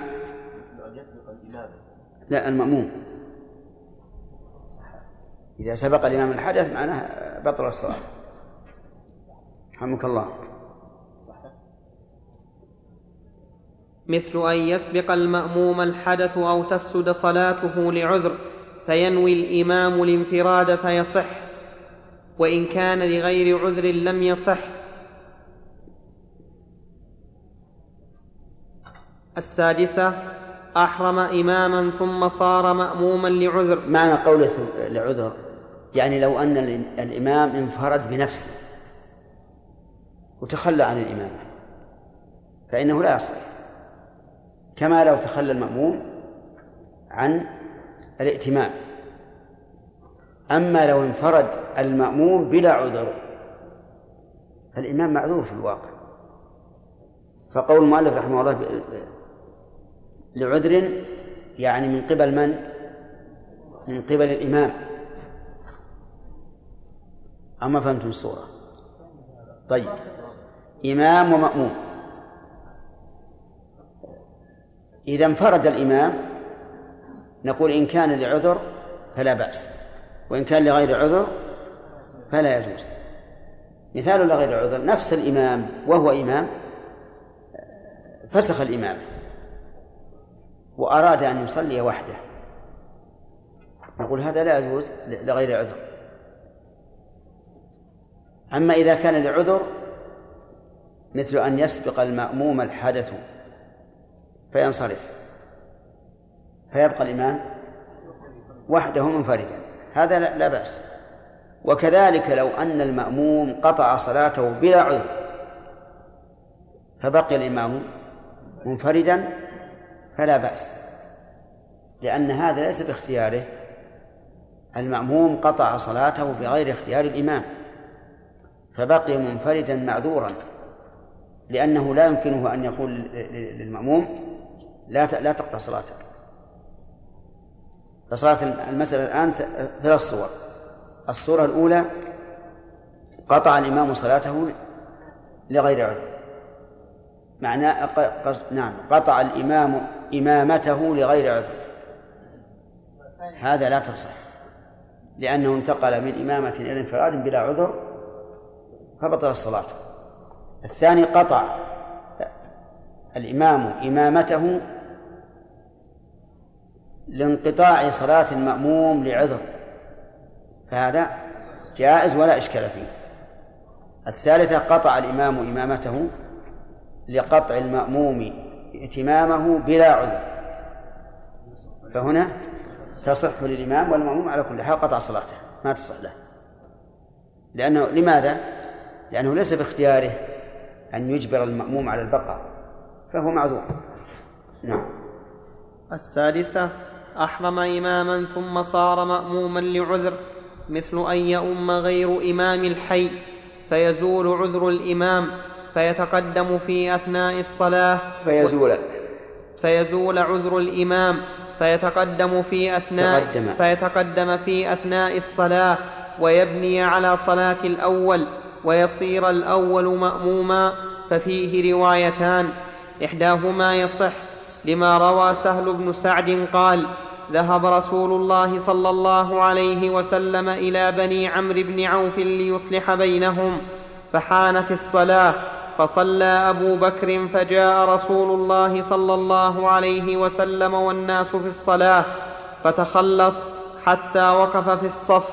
S1: لا المأموم. إذا سبق الإمام الحدث معناه بطل الصلاة. رحمك الله.
S2: مثل أن يسبق المأموم الحدث أو تفسد صلاته لعذر فينوي الإمام الانفراد فيصح وإن كان لغير عذر لم يصح. السادسة أحرم إماما ثم صار مأموما لعذر.
S1: معنى قوله لعذر يعني لو أن الإم- الإمام انفرد بنفسه وتخلى عن الإمامة فإنه لا يصح. كما لو تخلى المأموم عن الائتمام. أما لو انفرد المأموم بلا عذر فالإمام معذور في الواقع. فقول المؤلف رحمه الله لعذر يعني من قبل من؟ من قبل الإمام. أما فهمتم الصورة؟ طيب. إمام ومأموم. إذا انفرد الإمام نقول إن كان لعذر فلا بأس. وإن كان لغير عذر فلا يجوز. مثال لغير عذر نفس الإمام وهو إمام فسخ الإمام. وأراد أن يصلي وحده. نقول هذا لا يجوز لغير عذر. أما إذا كان لعذر مثل أن يسبق المأموم الحدث فينصرف. فيبقى الإمام وحده منفردا. هذا لا بأس. وكذلك لو أن المأموم قطع صلاته بلا عذر فبقي الإمام منفردا فلا بأس. لأن هذا ليس باختياره. المأموم قطع صلاته بغير اختيار الإمام. فبقي منفردا معذورا. لأنه لا يمكنه أن يقول للمأموم لا لا تقطع صلاتك فصارت المسألة الآن ثلاث صور. الصورة الأولى قطع الإمام صلاته لغير عذر. معناه نعم قطع الإمام إمامته لغير عذر. هذا لا تصح. لأنه انتقل من إمامة إلى انفراد بلا عذر فبطل الصلاة. الثاني قطع الإمام إمامته لانقطاع صلاة المأموم لعذر. فهذا جائز ولا إشكال فيه. الثالثة قطع الإمام إمامته لقطع المأموم ائتمامه بلا عذر. فهنا تصح للإمام والمأموم على كل حال قطع صلاته ما تصح له. لأنه لماذا؟ لأنه ليس باختياره أن يجبر المأموم على البقاء فهو معذور. نعم.
S2: السادسة أحرم إماما ثم صار مأموما لعذر مثل أن يؤم غير إمام الحي فيزول عذر الإمام. فيتقدم في أثناء الصلاة.
S1: فيزول.
S2: فيزول عذر الإمام. فيتقدم في أثناء
S1: تقدم.
S2: فيتقدم في أثناء الصلاة. ويبني على صلاة الأول. ويصير الأول مأموما. ففيه روايتان. إحداهما يصح لما روى سهل بن سعد قال ذهب رسول الله صلى الله عليه وسلم إلى بني عمرو بن عوف ليصلح بينهم. فحانت الصلاة. فصلى أبو بكر فجاء رسول الله صلى الله عليه وسلم والناس في الصلاة فتخلص حتى وقف في الصف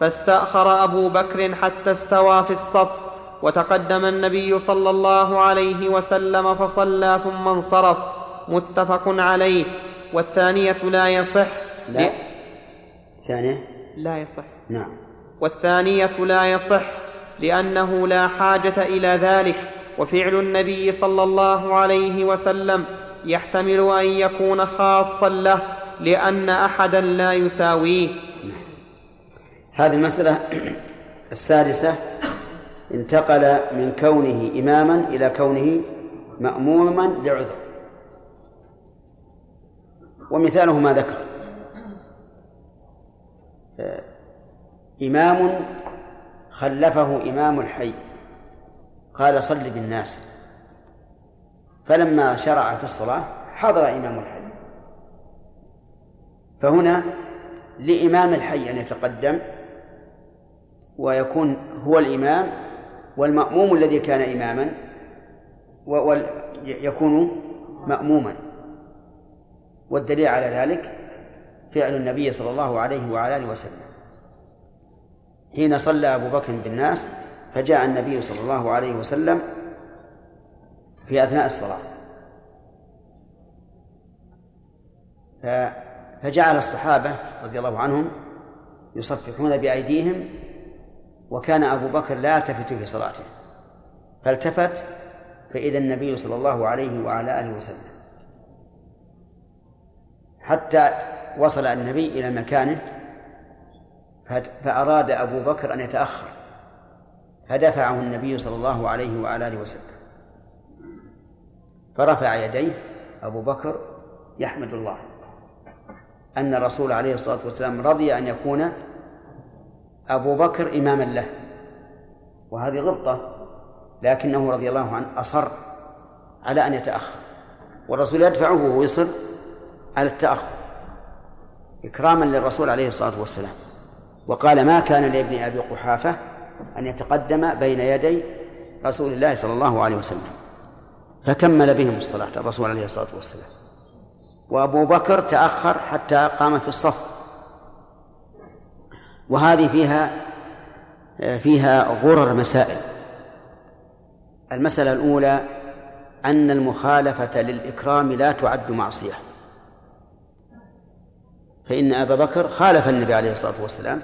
S2: فاستأخر أبو بكر حتى استوى في الصف وتقدم النبي صلى الله عليه وسلم فصلى ثم انصرف متفق عليه. والثانية لا يصح
S1: لا. ثانية؟
S2: لا يصح.
S1: نعم.
S2: والثانية لا يصح لأنه لا حاجة إلى ذلك. وفعل النبي صلى الله عليه وسلم يحتمل أن يكون خاصا له لأن أحدا لا يساويه.
S1: هذه المسألة السادسة انتقل من كونه إماما إلى كونه مأموما لعذر. ومثاله ما ذكر. إمام خلفه إمام الحي. قال صل بالناس. فلما شرع في الصلاة حضر إمام الحي. فهنا لإمام الحي أن يتقدم ويكون هو الإمام والمأموم الذي كان إماما يكون مأموما. والدليل على ذلك فعل النبي صلى الله عليه وعلى آله وسلم. حين صلى أبو بكر بالناس فجاء النبي صلى الله عليه وسلم في أثناء الصلاة. فجعل الصحابة رضي الله عنهم يصفحون بأيديهم وكان أبو بكر لا يلتفت في صلاته فالتفت فإذا النبي صلى الله عليه وعلى آله وسلم. حتى وصل النبي إلى مكانه فأراد أبو بكر أن يتأخر. فدفعه النبي صلى الله عليه وعلى آله وسلم. فرفع يديه أبو بكر يحمد الله أن الرسول عليه الصلاة والسلام رضي أن يكون أبو بكر إماما له. وهذه غبطة لكنه رضي الله عنه أصر على أن يتأخر. والرسول يدفعه وهو يصر على التأخر إكراما للرسول عليه الصلاة والسلام. وقال ما كان لابن أبي قحافة أن يتقدم بين يدي رسول الله صلى الله عليه وسلم فكمل بهم الصلاة الرسول عليه الصلاة والسلام. وأبو بكر تأخر حتى قام في الصف. وهذه فيها فيها غرر مسائل. المسألة الأولى أن المخالفة للإكرام لا تعد معصية. فإن أبا بكر خالف النبي عليه الصلاة والسلام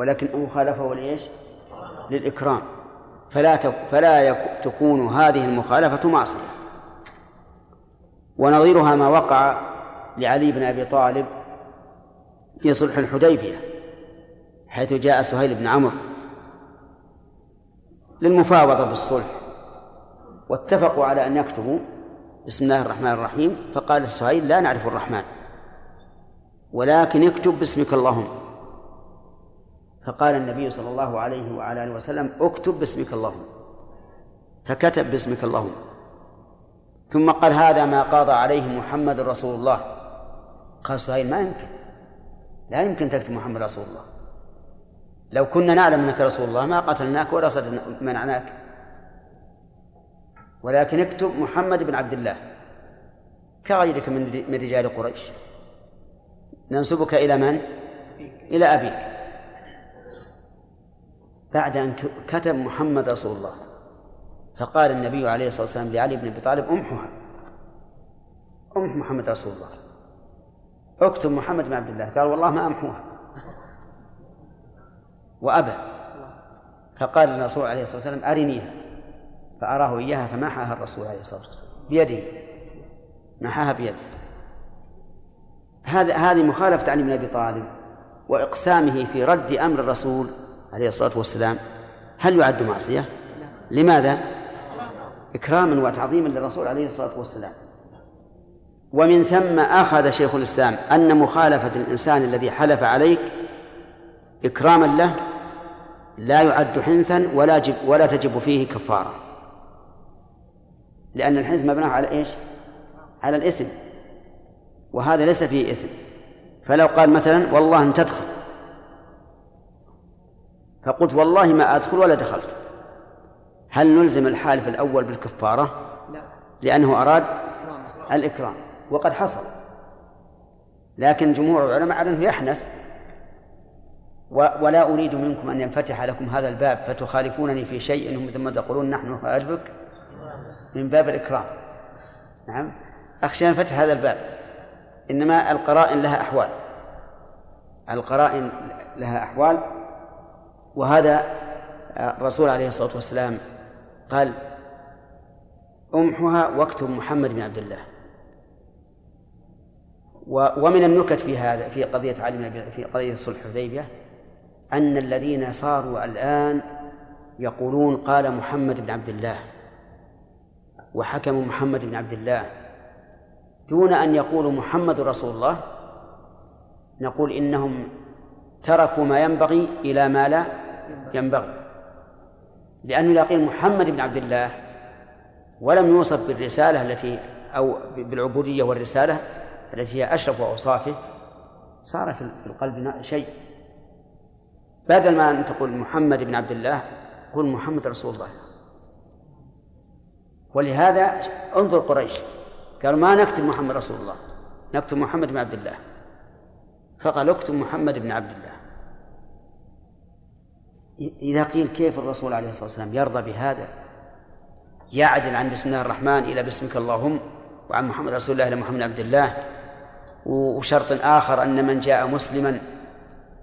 S1: ولكنه خالفة لإيش؟ للإكرام. فلا فلا تكون هذه المخالفة معصية. ونظيرها ما وقع لعلي بن أبي طالب في صلح الحديبية حيث جاء سهيل بن عمرو للمفاوضة بالصلح واتفقوا على أن يكتبوا بسم الله الرحمن الرحيم فقال سهيل لا نعرف الرحمن ولكن اكتب باسمك اللهم. فقال النبي صلى الله عليه وعلى آله وسلم اكتب باسمك اللهم. فكتب باسمك اللهم. ثم قال هذا ما قاضى عليه محمد رسول الله. قال سهيل ما يمكن. لا يمكن تكتب محمد رسول الله. لو كنا نعلم أنك رسول الله ما قتلناك ولا منعناك. ولكن اكتب محمد بن عبد الله كغيرك من رجال قريش. ننسبك إلى من؟ إلى أبيك. بعد أن كتب محمد رسول الله. فقال النبي عليه الصلاة والسلام لعلي بن أبي طالب امحها أمح محمد رسول الله. اكتب محمد بن عبد الله. قال والله ما أمحوها. وأبى. فقال الرسول عليه الصلاة والسلام أرنيها. فأراه إياها فمحاها الرسول عليه الصلاة والسلام. بيده. محاها بيده. هذا هذه مخالفة علي بن أبي طالب وإقسامه في رد أمر الرسول عليه الصلاة والسلام هل يعد معصية؟ لماذا؟ إكراما وتعظيما للرسول عليه الصلاة والسلام ومن ثم أخذ شيخ الإسلام أن مخالفة الإنسان الذي حلف عليك إكراما له لا يعد حنثا ولا جب ولا تجب فيه كفارة لأن الحنث مبناه على إيش؟ على الإثم وهذا ليس فيه إثم فلو قال مثلا والله أن تدخل فقلت والله ما أدخل ولا دخلت. هل نلزم الحالف الأول بالكفارة؟ لا. لأنه أراد الإكرام. وقد حصل. لكن جمهور العلماء على أنه يحنث. ولا أريد منكم أن ينفتح لكم هذا الباب فتخالفونني في شيء ثم تقولون نحن نخالفك من باب الإكرام. نعم. أخشى أن فتح هذا الباب. إنما القرائن لها أحوال. القرائن لها أحوال. وهذا الرسول عليه الصلاة والسلام قال أمحها واكتب محمد بن عبد الله. ومن النكت في هذا في قضية علي في قضية صلح الحديبية أن الذين صاروا الآن يقولون قال محمد بن عبد الله وحكم محمد بن عبد الله. دون أن يقولوا محمد رسول الله نقول إنهم تركوا ما ينبغي إلى ما لا ينبغي. لأنه قيل محمد بن عبد الله ولم يوصف بالرسالة التي أو بالعبودية والرسالة التي هي أشرف أوصافه صار في القلب شيء. بدل ما أن تقول محمد بن عبد الله قل محمد رسول الله. ولهذا انظر قريش قالوا ما نكتب محمد رسول الله نكتب محمد بن عبد الله. فقال اكتب محمد بن عبد الله. إذا قيل كيف الرسول عليه الصلاة والسلام يرضى بهذا يعدل عن بسم الله الرحمن إلى باسمك اللهم وعن محمد رسول الله إلى محمد عبد الله وشرط آخر أن من جاء مسلما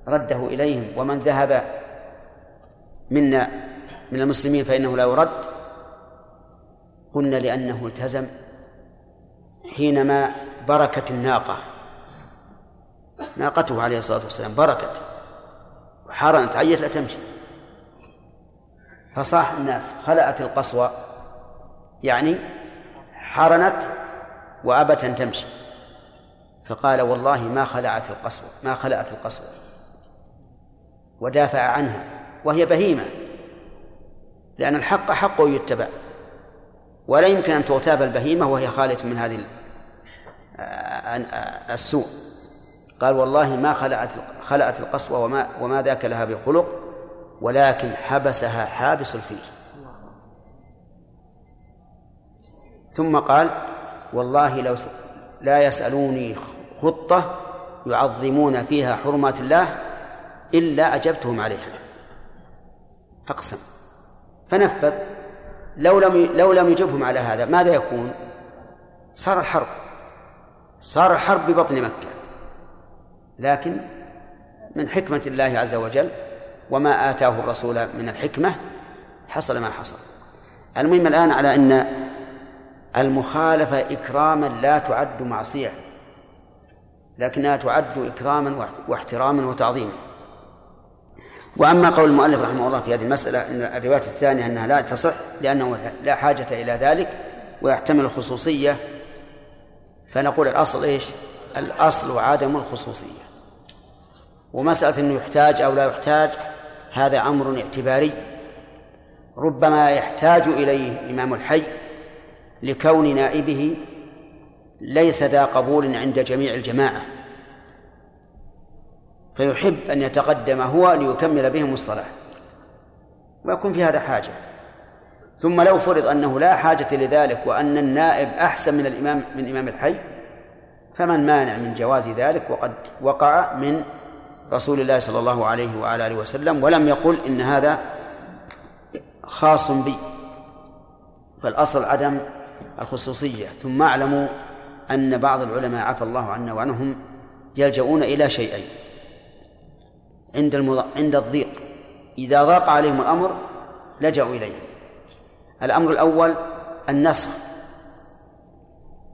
S1: رده إليهم ومن ذهب منا من المسلمين فإنه لا يرد. قلنا لأنه التزم حينما بركت الناقة. ناقته عليه الصلاة والسلام بركت. وحارنت عيت لا تمشي. فصاح الناس خلأت القصوى. يعني حرنت وأبت أن تمشي. فقال والله ما خلعت القصوى ما خلعت القصوى. ودافع عنها وهي بهيمة. لأن الحق حق يتبع. ولا يمكن أن تغتاب البهيمة وهي خالية من هذه السوء. قال والله ما خلعت خلعت القصوى وما وما ذاك لها بخلق ولكن حبسها حابس الفيل. ثم قال والله لو لا يسألوني خطة يعظمون فيها حرمات الله إلا أجبتهم عليها. أقسم. فنفذ. لو لم لو لم يجبهم على هذا ماذا يكون؟ صار الحرب. صار الحرب ببطن مكة. لكن من حكمة الله عز وجل وما آتاه الرسول من الحكمة حصل ما حصل. المهم الآن على أن المخالفة إكراما لا تعد معصية لكنها تعد إكراما واحتراما وتعظيما. وأما قول المؤلف رحمه الله في هذه المسألة أن الرواية الثانية أنها لا تصح لأنه لا حاجة إلى ذلك ويحتمل الخصوصية فنقول الأصل إيش؟ الأصل عدم الخصوصية. ومسألة أنه يحتاج أو لا يحتاج هذا أمر اعتباري. ربما يحتاج إليه إمام الحي لكون نائبه ليس ذا قبول عند جميع الجماعة. فيحب أن يتقدم هو ليكمل بهم الصلاة ويكون في هذا حاجة. ثم لو فرض أنه لا حاجة لذلك وأن النائب أحسن من الإمام من إمام الحي فمن مانع من جواز ذلك وقد وقع من رسول الله صلى الله عليه وعلى آله وسلم ولم يقل إن هذا خاص بي فالأصل عدم الخصوصية. ثم اعلموا أن بعض العلماء عفى الله عنا وعنهم يلجؤون إلى شيئين. عند المض... عند الضيق. إذا ضاق عليهم الأمر لجأوا إليه. الأمر الأول النسخ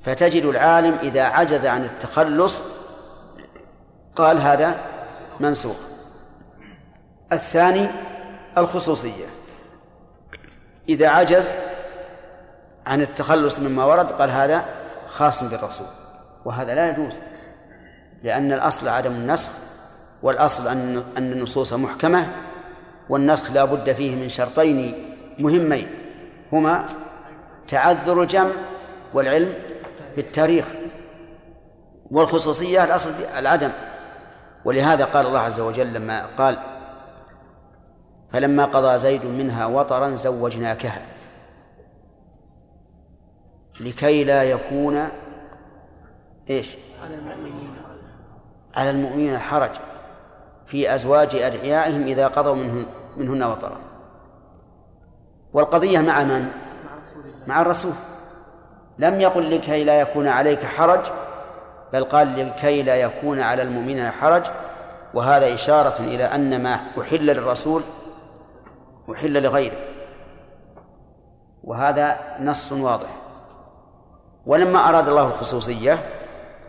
S1: فتجد العالم إذا عجز عن التخلص قال هذا منسوخ. الثاني الخصوصية. إذا عجز عن التخلص مما ورد قال هذا خاص بالرسول وهذا لا يجوز لأن الأصل عدم النسخ والأصل أن أن النصوص محكمة والنسخ لا بد فيه من شرطين مهمين هما تعذر الجمع والعلم بالتاريخ والخصوصية الأصل العدم. ولهذا قال الله عز وجل لما قال فلما قضى زيد منها وطرا زوجناكها لكي لا يكون إيش؟ على المؤمنين على المؤمنين حرج في أزواج أدعيائهم إذا قضوا منهن, منهن وطرا. والقضية مع من؟ مع الرسول. لم يقل لكي لا يكون عليك حرج بل قال لكي لا يكون على المؤمنين حرج. وهذا إشارة إلى أن ما أحل للرسول أحل لغيره. وهذا نص واضح. ولما أراد الله الخصوصية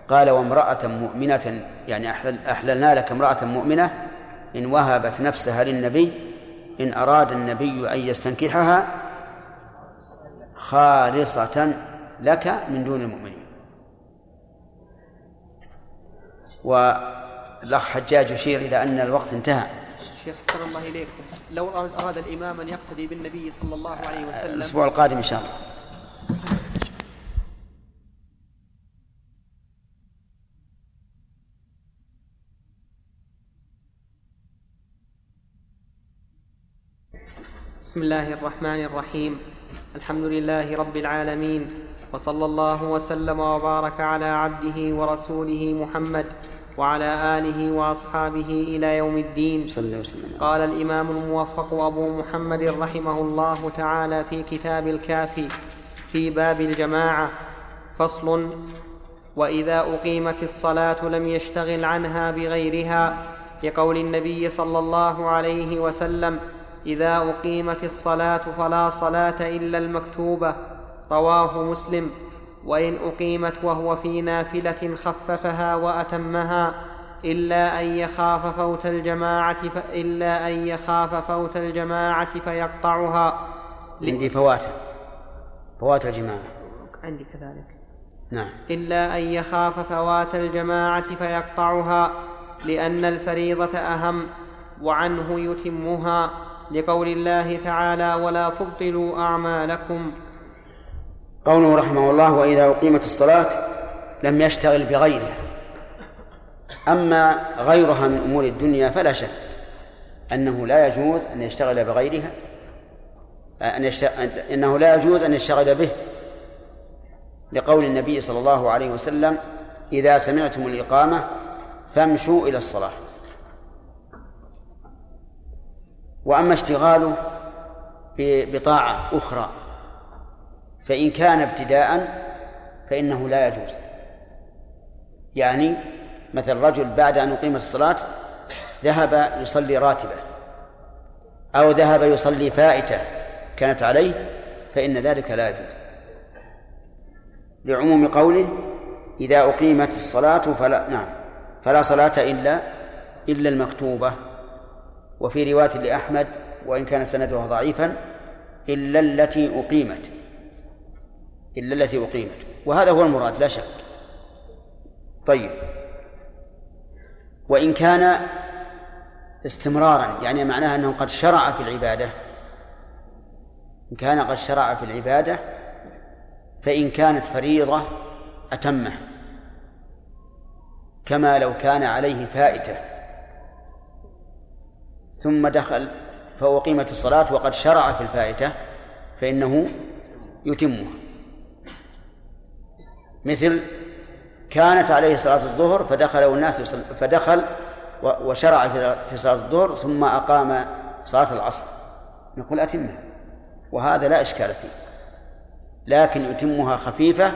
S1: قال وامرأة مؤمنة يعني أحلل أحللنا لك امرأة مؤمنة إن وهبت نفسها للنبي إن أراد النبي أن يستنكحها خالصة لك من دون المؤمنين. والأخ حجاج يشير إلى أن الوقت انتهى.
S2: شيخ حسن الله إليكم. لو أراد الإمام أن يقتدي بالنبي صلى الله عليه وسلم.
S1: الأسبوع القادم إن شاء الله.
S2: بسم الله الرحمن الرحيم. الحمد لله رب العالمين. وصلى الله وسلم وبارك على عبده ورسوله محمد. وعلى آله وأصحابه إلى يوم الدين.
S1: صلى وسلم.
S2: قال الإمام الموفق أبو محمد رحمه الله تعالى في كتاب الكافي في باب الجماعة فصل وإذا أقيمت الصلاة لم يشتغل عنها بغيرها لقول النبي صلى الله عليه وسلم إذا أقيمت الصلاة فلا صلاة إلا المكتوبة رواه مسلم. وإن أقيمت وهو في نافلة خففها وأتمها إلا أن يخاف فوت الجماعة ف... إلا أن يخاف فوت الجماعة فيقطعها.
S1: عندي فوات فوات الجماعة.
S2: عندي كذلك.
S1: نعم.
S2: إلا أن يخاف فوات الجماعة فيقطعها لأن الفريضة أهم وعنه يتمها. لقول الله تعالى ولا تبطلوا أعمالكم.
S1: قوله رحمه الله وإذا أقيمت الصلاة لم يشتغل بغيرها. أما غيرها من أمور الدنيا فلا شك أنه لا يجوز أن يشتغل بغيرها أن يشتغل أنه لا يجوز أن يشتغل به. لقول النبي صلى الله عليه وسلم إذا سمعتم الإقامة فامشوا إلى الصلاة. وأما اشتغاله بطاعة أخرى فإن كان ابتداء فإنه لا يجوز. يعني مثل رجل بعد أن أقيمت الصلاة ذهب يصلي راتبة أو ذهب يصلي فائتة كانت عليه فإن ذلك لا يجوز. لعموم قوله إذا أقيمت الصلاة فلا نعم فلا صلاة إلا إلا المكتوبة. وفي رواية لأحمد وإن كان سندها ضعيفا إلا التي أقيمت. إلا التي أقيمت. وهذا هو المراد لا شك. طيب. وإن كان استمرارا يعني معناها أنه قد شرع في العبادة إن كان قد شرع في العبادة فإن كانت فريضة أتمها كما لو كان عليه فائتة. ثم دخل فأقيمت الصلاة وقد شرع في الفائتة فإنه يتمها مثل كانت عليه صلاة الظهر فدخل والناس يصل فدخل وشرع في صلاة الظهر ثم أقام صلاة العصر. نقول أتمها. وهذا لا إشكال فيه. لكن يتمها خفيفة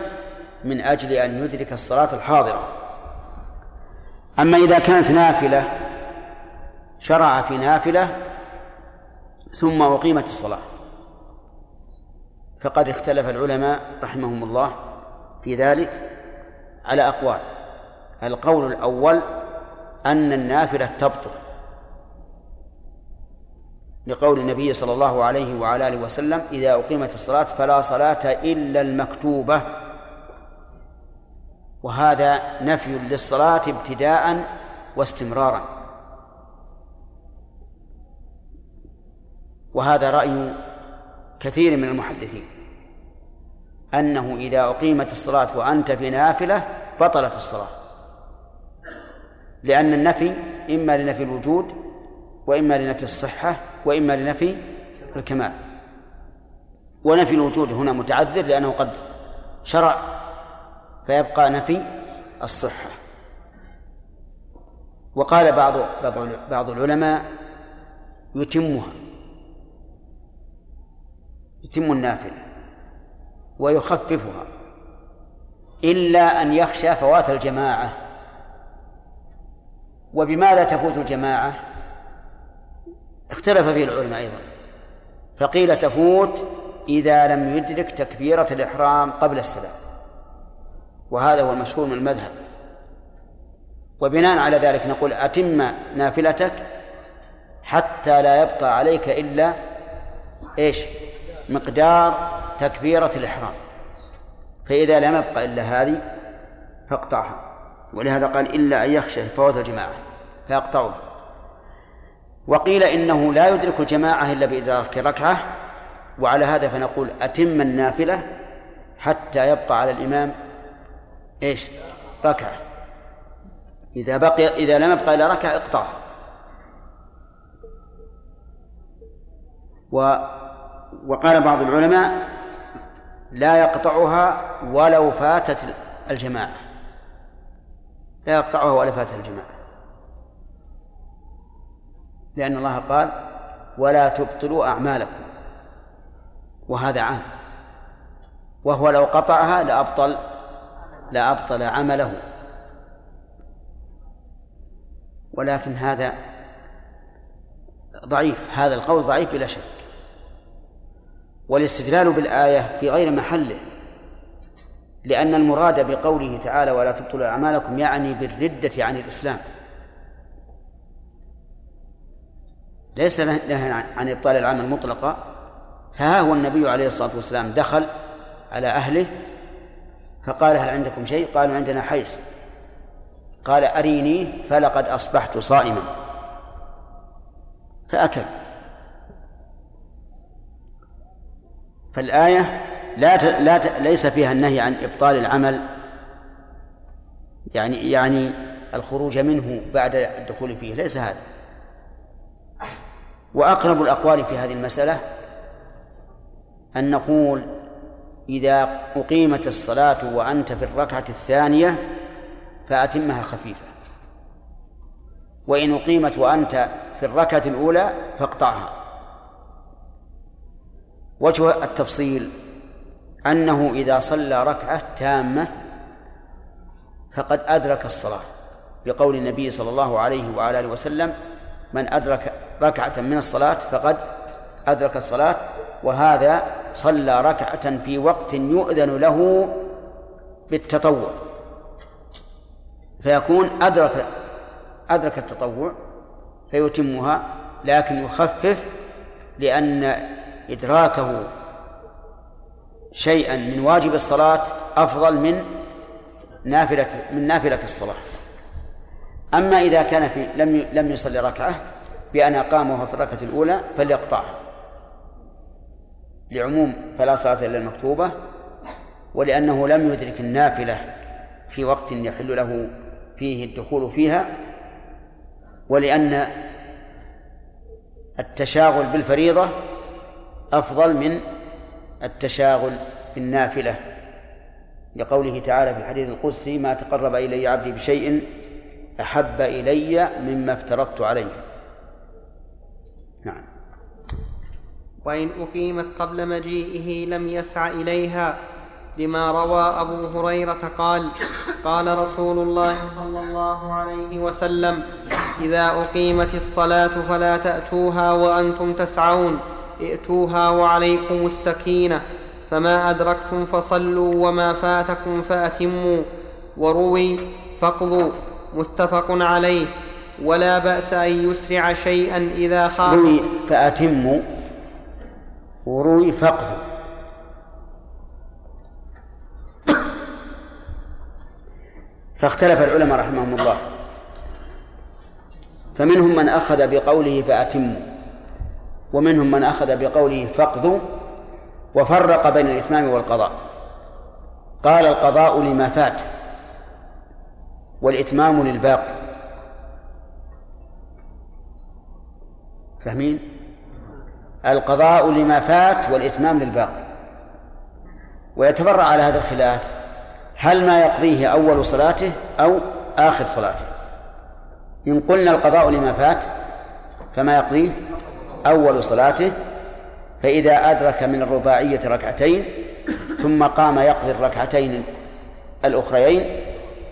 S1: من أجل أن يدرك الصلاة الحاضرة. أما إذا كانت نافلة شرع في نافلة ثم أقيمت الصلاة. فقد اختلف العلماء رحمهم الله في ذلك على أقوال. القول الأول أن النافلة تبطل. لقول النبي صلى الله عليه وعلى آله وسلم إذا أقيمت الصلاة فلا صلاة إلا المكتوبة. وهذا نفي للصلاة ابتداء واستمرارا. وهذا رأي كثير من المحدثين. أنه إذا أقيمت الصلاة وأنت في نافلة بطلت الصلاة. لأن النفي إما لنفي الوجود وإما لنفي الصحة وإما لنفي الكمال. ونفي الوجود هنا متعذر لأنه قد شرع فيبقى نفي الصحة. وقال بعض بعض العلماء يتمها يتم النافلة. ويخففها إلا أن يخشى فوات الجماعة. وبماذا تفوت الجماعة؟ اختلف فيه العلماء أيضا. فقيل تفوت إذا لم يدرك تكبيرة الإحرام قبل السلام. وهذا هو المشهور من المذهب. وبناء على ذلك نقول أتم نافلتك حتى لا يبقى عليك إلا إيش؟ مقدار تكبيرة الإحرام. فإذا لم يبقى إلا هذه فاقطعها. ولهذا قال إلا أن يخشى فوات الجماعة. فيقطعها. وقيل إنه لا يدرك الجماعة إلا بإدراك ركعة. وعلى هذا فنقول أتم النافلة حتى يبقى على الإمام إيش؟ ركعة. إذا بقي إذا لم يبقى إلا ركعة اقطعها. و وقال بعض العلماء لا يقطعها ولو فاتت الجماعة. لا يقطعها ولو فاتت الجماعة. لأن الله قال ولا تبطلوا أعمالكم. وهذا عام وهو لو قطعها لأبطل لأبطل عمله. ولكن هذا ضعيف هذا القول ضعيف بلا شك. والاستدلال بالآية في غير محله لأن المراد بقوله تعالى ولا تبطلوا أعمالكم يعني بالردة عن الإسلام. ليس نهى عن إبطال العمل مطلقا. فها هو النبي عليه الصلاة والسلام دخل على أهله فقال هل عندكم شيء؟ قالوا عندنا حيس قال أريني فلقد أصبحت صائما. فأكل. فالآية لا ت... لا ت... ليس فيها النهي عن إبطال العمل. يعني يعني الخروج منه بعد الدخول فيه ليس هذا. وأقرب الأقوال في هذه المسألة أن نقول إذا أقيمت الصلاة وأنت في الركعة الثانية فأتمها خفيفة. وإن أقيمت وأنت في الركعة الأولى فاقطعها. وجه التفصيل أنه إذا صلى ركعة تامة فقد أدرك الصلاة بقول النبي صلى الله عليه وعلى آله وسلم من أدرك ركعة من الصلاة فقد أدرك الصلاة وهذا صلى ركعة في وقت يؤذن له بالتطوع. فيكون أدرك أدرك التطوع فيتمها لكن يخفف لأن إدراكه شيئا من واجب الصلاة أفضل من نافلة من نافلة الصلاة. أما إذا كان في لم لم يصلي ركعة بأن أقامها في الركعة الأولى فليقطعها لعموم فلا صلاة إلا المكتوبة ولأنه لم يدرك النافلة في وقت يحل له فيه الدخول فيها ولأن التشاغل بالفريضة أفضل من التشاغل بالنافلة لقوله تعالى في الحديث القدسي ما تقرب إلي عبدي بشيء أحب إلي مما افترضت عليه. نعم.
S11: وإن أقيمت قبل مجيئه لم يسع إليها لما روى أبو هريرة قال قال رسول الله صلى الله عليه وسلم إذا أقيمت الصلاة فلا تأتوها وأنتم تسعون. ائتوها وعليكم السكينة فما أدركتم فصلوا وما فاتكم فأتموا وروي فاقضوا متفق عليه ولا بأس أن يسرع شيئا إذا خاف.
S1: روي فأتموا وروي فاقضوا فاختلف العلماء رحمهم الله فمنهم من أخذ بقوله فأتموا. ومنهم من أخذ بقوله فاقضوا وفرق بين الإتمام والقضاء. قال القضاء لما فات والإتمام للباقي فاهمين؟ القضاء لما فات والإتمام للباقي ويتفرع على هذا الخلاف. هل ما يقضيه أول صلاته أو آخر صلاته؟ إن قلنا القضاء لما فات فما يقضيه؟ أول صلاته فإذا أدرك من الرباعية ركعتين ثم قام يقضي الركعتين الأخريين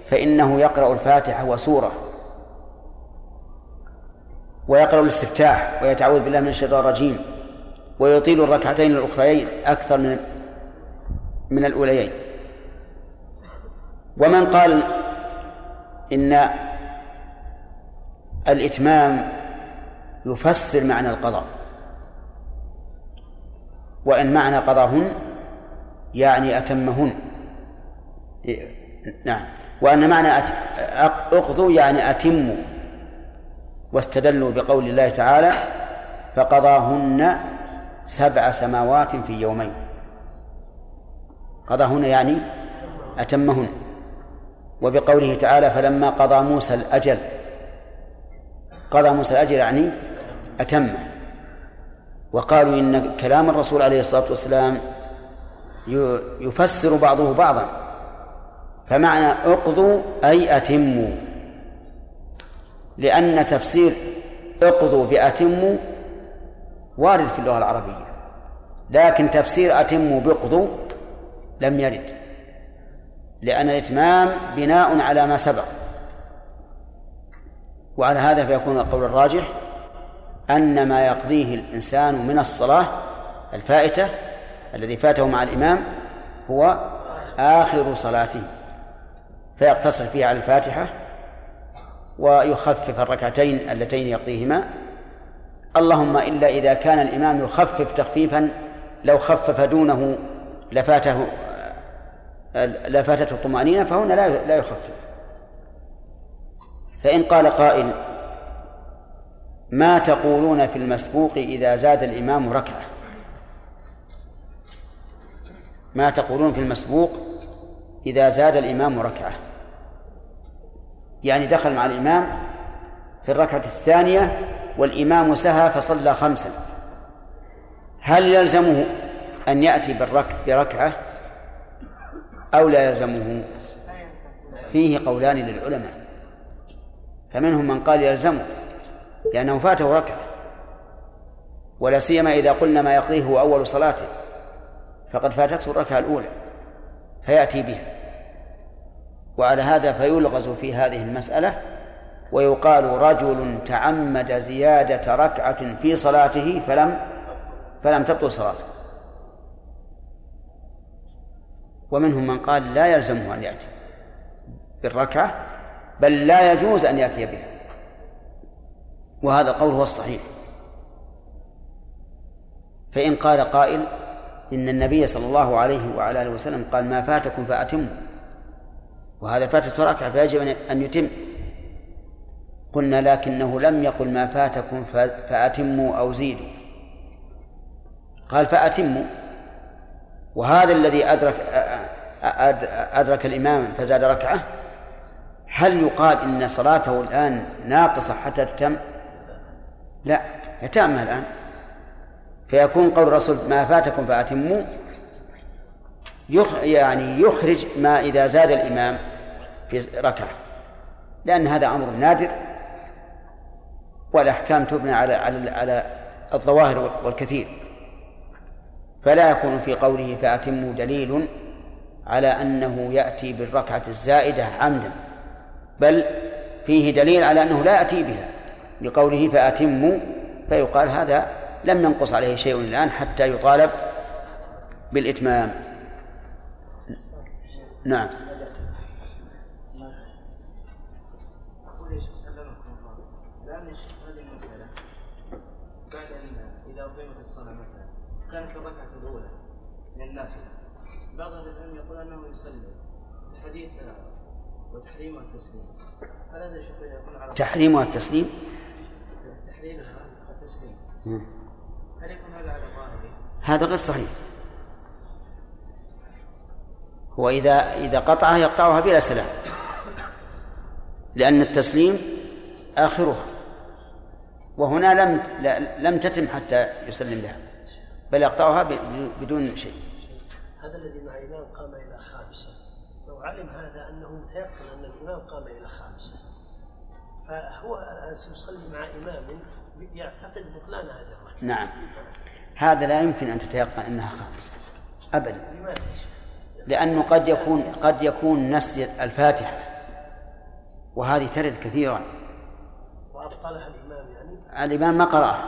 S1: فإنه يقرأ الفاتحة وسورة. ويقرأ الاستفتاح ويتعوذ بالله من الشيطان الرجيم ويطيل الركعتين الأخريين أكثر من من الأوليين. ومن قال إن الإتمام يفسر معنى القضاء. وإن معنى قضاهن يعني أتمهن. نعم. وأن معنى أقضوا يعني أتموا واستدلوا بقول الله تعالى فقضاهن سبع سماوات في يومين. قضاهن يعني أتمهن. وبقوله تعالى فلما قضى موسى الأجل قضى موسى الأجل يعني أتمه وقالوا إن كلام الرسول عليه الصلاة والسلام يفسر بعضه بعضا. فمعنى اقضوا أي أتموا. لأن تفسير اقضوا بأتموا وارد في اللغة العربية. لكن تفسير أتموا بقضوا لم يرد. لأن الإتمام بناء على ما سبق. وعلى هذا فيكون القول الراجح. أن ما يقضيه الإنسان من الصلاة الفائتة الذي فاته مع الإمام هو آخر صلاته فيقتصر فيها على الفاتحة ويخفف الركعتين اللتين يقضيهما. اللهم إلا إذا كان الإمام يخفف تخفيفا لو خفف دونه لفاته لفاتته الطمأنينة فهنا لا لا يخفف. فإن قال قائل ما تقولون في المسبوق إذا زاد الإمام ركعة؟ ما تقولون في المسبوق إذا زاد الإمام ركعة؟ يعني دخل مع الإمام في الركعة الثانية والإمام سهى فصلى خمسا. هل يلزمه أن يأتي بالرك بركعة أو لا يلزمه؟ فيه قولان للعلماء. فمنهم من قال يلزمه. لأنه فاته ركعة ولا سيما إذا قلنا ما يقضيه هو أول صلاته فقد فاتته الركعة الأولى فيأتي بها. وعلى هذا فيلغز في هذه المسألة ويقال رجل تعمد زيادة ركعة في صلاته فلم فلم تبطل صلاته. ومنهم من قال لا يلزمه أن يأتي بالركعة بل لا يجوز أن يأتي بها. وهذا القول هو الصحيح. فإن قال قائل إن النبي صلى الله عليه وعلى آله وسلم قال ما فاتكم فأتموا. وهذا فاتت ركعة فيجب أن يتم. قلنا لكنه لم يقل ما فاتكم فأتموا أو زيدوا. قال فأتموا. وهذا الذي أدرك أدرك الإمام فزاد ركعة هل يقال إن صلاته الآن ناقصة حتى تتم؟ لا يتامها الآن. فيكون قول الرسول ما فاتكم فأتموا. يخ يعني يخرج ما إذا زاد الإمام في ركعة لأن هذا أمر نادر والأحكام تبنى على على على الظواهر والكثير. فلا يكون في قوله فأتموا دليل على أنه يأتي بالركعة الزائدة عمدا بل فيه دليل على أنه لا يأتي بها. لقوله فأتموا فيقال هذا لم ينقص عليه شيء الآن حتى يطالب بالإتمام. نعم.
S12: كانت الركعة الأولى من النافلة. بعض أهل العلم يقول أنه يسلم الحديث وتحريمها التسليم. هل هذا شيخ يكون على
S1: تحريمها التسليم؟
S12: هل يكون هذا على ظاهره؟
S1: هذا غير صحيح. هو إذا إذا قطعها يقطعها بلا سلام. لأن التسليم آخره وهنا لم لم تتم حتى يسلم لها بل يقطعها بدون شيء.
S13: هذا الذي مع الإمام قام إلى خامسة. لو علم هذا أنه متيقن أن الإمام قام إلى خامسة. فهو سيصلي مع إمام يعتقد بطلان هذا الركعة.
S1: نعم. هذا لا يمكن أن تتيقن أنها خامسة أبدا.
S13: لماذا
S1: لأنه قد يكون قد يكون نسي الفاتحة. وهذه ترد كثيرا.
S13: وأبطلها الإمام يعني؟
S1: الإمام ما قرأها.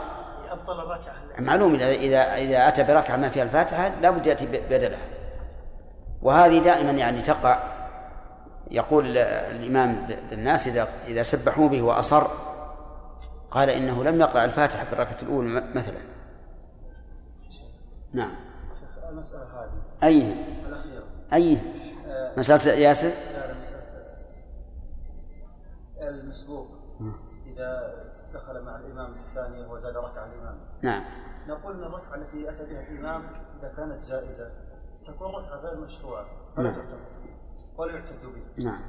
S7: أبطل الركعة.
S1: معلوم إذا إذا إذا أتى بركعة ما فيها الفاتحة لابد يأتي بدلها. وهذه دائما يعني تقع يقول الإمام للناس إذا إذا سبحوا به وأصر قال إنه لم يقرأ الفاتحة في الركعة الأولى مثلا. نعم.
S12: المسألة هذه الأخيرة
S1: مسألة ياسر؟
S12: المسبوق إذا دخل مع الإمام الثاني وزاد ركعة الإمام
S1: نعم.
S12: نقول أن الركعة التي أتى بها الإمام إذا كانت زائدة تكون ركعة غير مشروعة فلا
S1: نعم.
S12: تعتبر ولا يعتد بها
S1: نعم.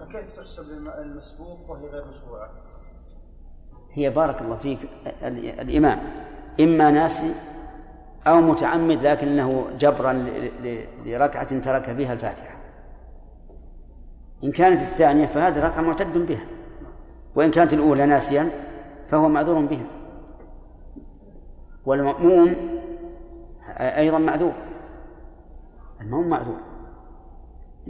S12: فكيف تحسب الم- المسبوق وهي غير مشروعة؟
S1: هي بارك الله فيك ال- الإمام. إما ناسي أو متعمد لكنه جبرا لركعة ترك فيها الفاتحة. إن كانت الثانية فهذه ركعة معتد بها. وإن كانت الأولى ناسيا فهو معذور بها. والمأموم أيضا معذور. المأموم معذور.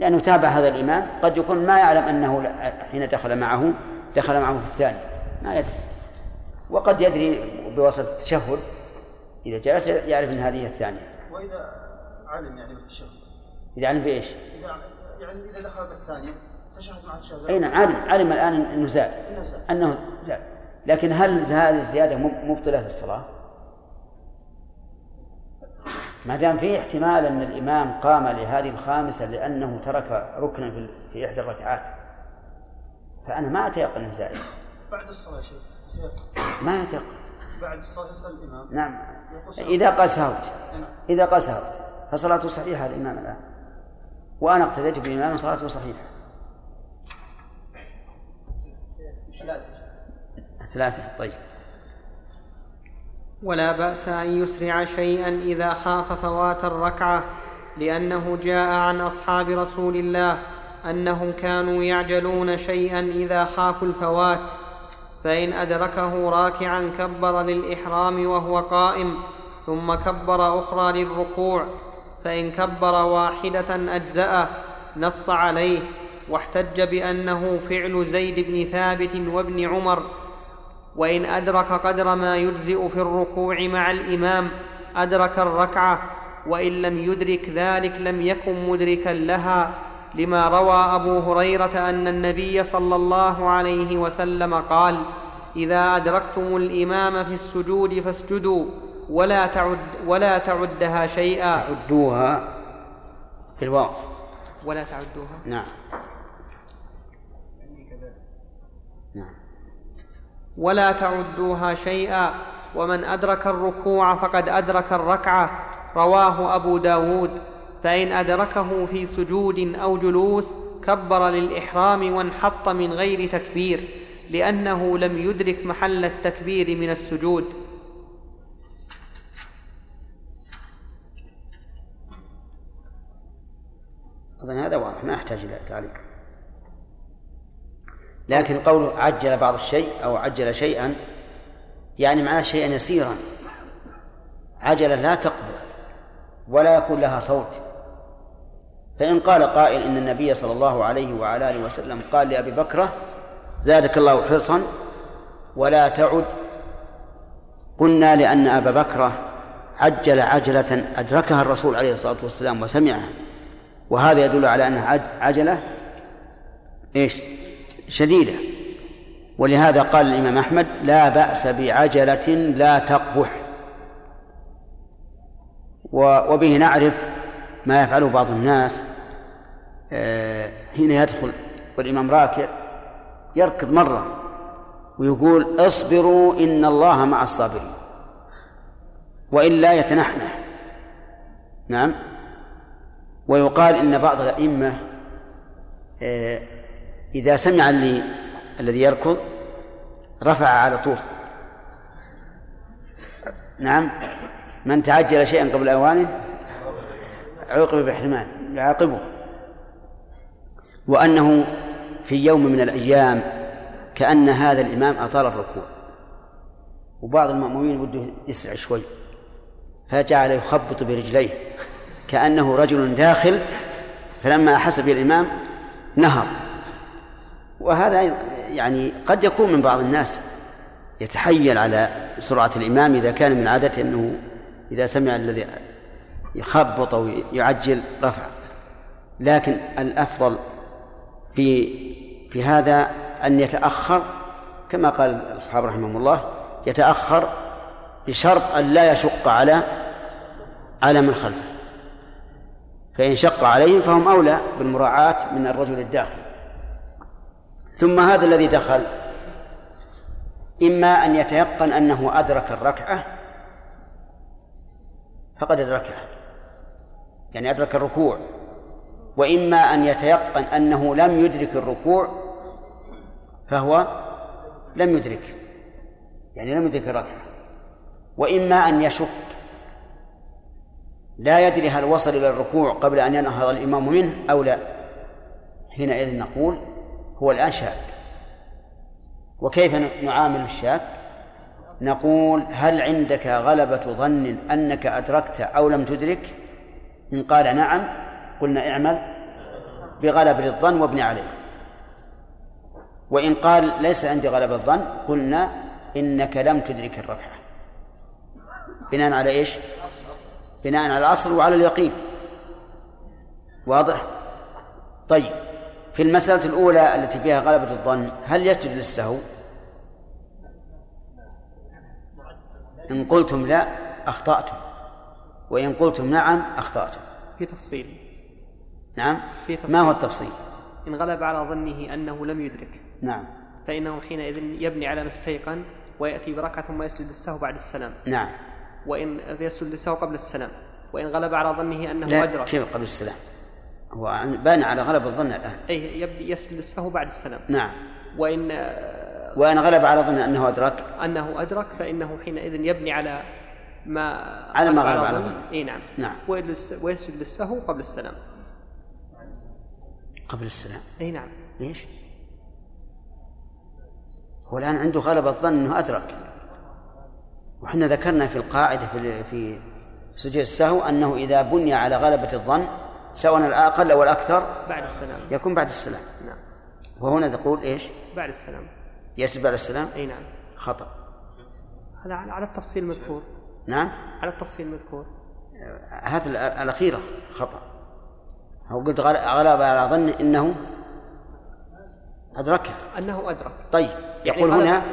S1: لأنه تابع هذا الإمام. قد يكون ما يعلم أنه حين دخل معه دخل معه في الثاني. ما يدري وقد يدري بواسطة التشهد إذا جلس يعرف أن هذه الثانية.
S12: وإذا علم يعني بالتشهد.
S1: إذا علم بإيش؟
S12: إذا يعني إذا دخل بالثانية تشهد مع التشهد.
S1: أي نعم علم علم الآن أنه زاد. أنه زاد. لكن هل هذه الزيادة مب- مبطلة في الصلاة؟ ما دام في احتمال أن الإمام قام لهذه الخامسة لأنه ترك ركنا في- إحدى الركعات. فأنا ما أتيقن أنه زائد.
S12: بعد الصلاة يا شيخ
S1: ما أتيقن.
S12: بعد الصلاة يسأل الإمام.
S1: نعم. إذا قال سهوت.
S12: نعم.
S1: إذا قال سهوت. فصلاته صحيحة الإمام الآن. وأنا اقتديت بالإمام صلاته صحيحة. ثلاثة. طيب.
S2: ولا بأس أن يسرع شيئا إذا خاف فوات الركعة لأنه جاء عن أصحاب رسول الله أنهم كانوا يعجلون شيئا إذا خافوا الفوات فإن أدركه راكعا كبر للإحرام وهو قائم ثم كبر أخرى للركوع فإن كبر واحدة أجزأه نص عليه واحتج بأنه فعل زيد بن ثابت وابن عمر وإن أدرك قدر ما يجزئ في الركوع مع الإمام أدرك الركعة وإن لم يدرك ذلك لم يكن مدركا لها. لما روى أبو هريرة أن النبي صلى الله عليه وسلم قال إذا أدركتم الإمام في السجود فاسجدوا ولا تعد ولا تعدها شيئا.
S1: عدوها بالواو
S2: ولا تعدوها.
S1: نعم.
S2: ولا تعدوها شيئا ومن أدرك الركوع فقد أدرك الركعة. رواه أبو داود. فإن أدركه في سجود أو جلوس كبر للإحرام وانحط من غير تكبير لأنه لم يدرك محل التكبير من السجود.
S1: أظن هذا واضح. ما يحتاج إلى تعليق. لكن قوله عجل بعض الشيء أو عجل شيئا يعني معناه شيئا يسيرا. عجلة لا تقبل ولا يكون لها صوت. فإن قال قائل إن النبي صلى الله عليه وعلى آله وسلم قال لأبي بكرة زادك الله حرصا ولا تعد. قلنا لأن أبا بكرة عجل عجلة أدركها الرسول عليه الصلاة والسلام وسمعها. وهذا يدل على أنها عج- عجلة إيش؟ شديدة. ولهذا قال الإمام أحمد لا بأس بعجلة لا تقبح. وبه نعرف ما يفعله بعض الناس آه، حين يدخل والإمام راكع يركض مرة ويقول اصبروا إن الله مع الصابرين. وإلا يتنحنح. نعم. ويقال إن بعض الأئمة آه، إذا سمع اللي الذي يركض رفع على طول. نعم. من تعجل شيئا قبل أوانه عوقب بحرمان يعاقبه. وأنه في يوم من الأيام كأن هذا الإمام أطال الركوع وبعض المأمومين بده يسرع شوي. فجعل يخبط برجليه. كأنه رجل داخل فلما أحس به الإمام نهر. وهذا يعني قد يكون من بعض الناس يتحيل على سرعة الإمام إذا كان من عادته أنه إذا سمع الذي يخبط أو يعجل رفع. لكن الأفضل في في هذا أن يتأخر كما قال الأصحاب رحمهم الله يتأخر بشرط أن لا يشق على على من خلفه. فإن شق عليهم فهم أولى بالمراعاة من الرجل الداخل ثم هذا الذي دخل. إما أن يتيقن أنه أدرك الركعة فقد أدركها. يعني أدرك الركوع. وإما أن يتيقن أنه لم يدرك الركوع فهو لم يدرك. يعني لم يدرك الركعة. وإما أن يشك. لا يدري هل وصل إلى الركوع قبل أن ينهض الإمام منه أو لا. حينئذ نقول هو الآن شاك. وكيف نعامل الشاك؟ نقول هل عندك غلبة ظن أنك أدركت أو لم تدرك؟ إن قال نعم قلنا اعمل بغلبة الظن وابن عليه. وإن قال ليس عندي غلبة الظن قلنا إنك لم تدرك الركعة بناء على إيش؟ بناء على الأصل وعلى اليقين. واضح؟ طيب. في المسألة الأولى التي فيها غلبة الظن هل يسجد للسهو؟ إن قلتم لا أخطأتم. وإن قلتم نعم أخطأتم.
S11: في تفصيل.
S1: نعم؟
S11: في تفصيل.
S1: ما هو التفصيل؟
S11: إن غلب على ظنه أنه لم يدرك.
S1: نعم.
S11: فإنه حينئذ يبني على ما استيقن ويأتي بركعة ثم يسجد السهو بعد السلام.
S1: نعم.
S11: وإن يسجد للسهو قبل السلام. وإن غلب على ظنه أنه
S1: لا
S11: أدرك.
S1: كيف قبل السلام؟ هو بان على غلب الظن الآن.
S11: أي للسهو بعد السلام.
S1: نعم.
S11: وإن
S1: وإن غلب على ظن أنه أدرك.
S11: أنه أدرك فإنه حينئذ يبني على ما
S1: على ما غلب على ظنه.
S11: إي نعم.
S1: نعم.
S11: ويسجد للسهو قبل السلام.
S1: قبل السلام.
S11: إي نعم.
S1: ليش؟ هو الآن عنده غلبة الظن أنه أدرك. وحنا ذكرنا في القاعدة في في سجود السهو أنه إذا بني على غلبة الظن سواء الأقل أو الأكثر
S11: بعد السلام.
S1: يكون بعد السلام.
S11: نعم.
S1: وهنا تقول إيش؟
S11: بعد السلام.
S1: يسجد بعد السلام؟
S11: أي نعم.
S1: خطأ.
S11: هذا على التفصيل المذكور
S1: نعم.
S11: على التفصيل المذكور
S1: الأ- الأخيرة. خطأ. هو قلت غل- غلب على ظن إنه أدركها.
S11: أنه أدرك.
S1: طيب.
S11: يعني
S1: يقول
S11: غلب-
S1: هنا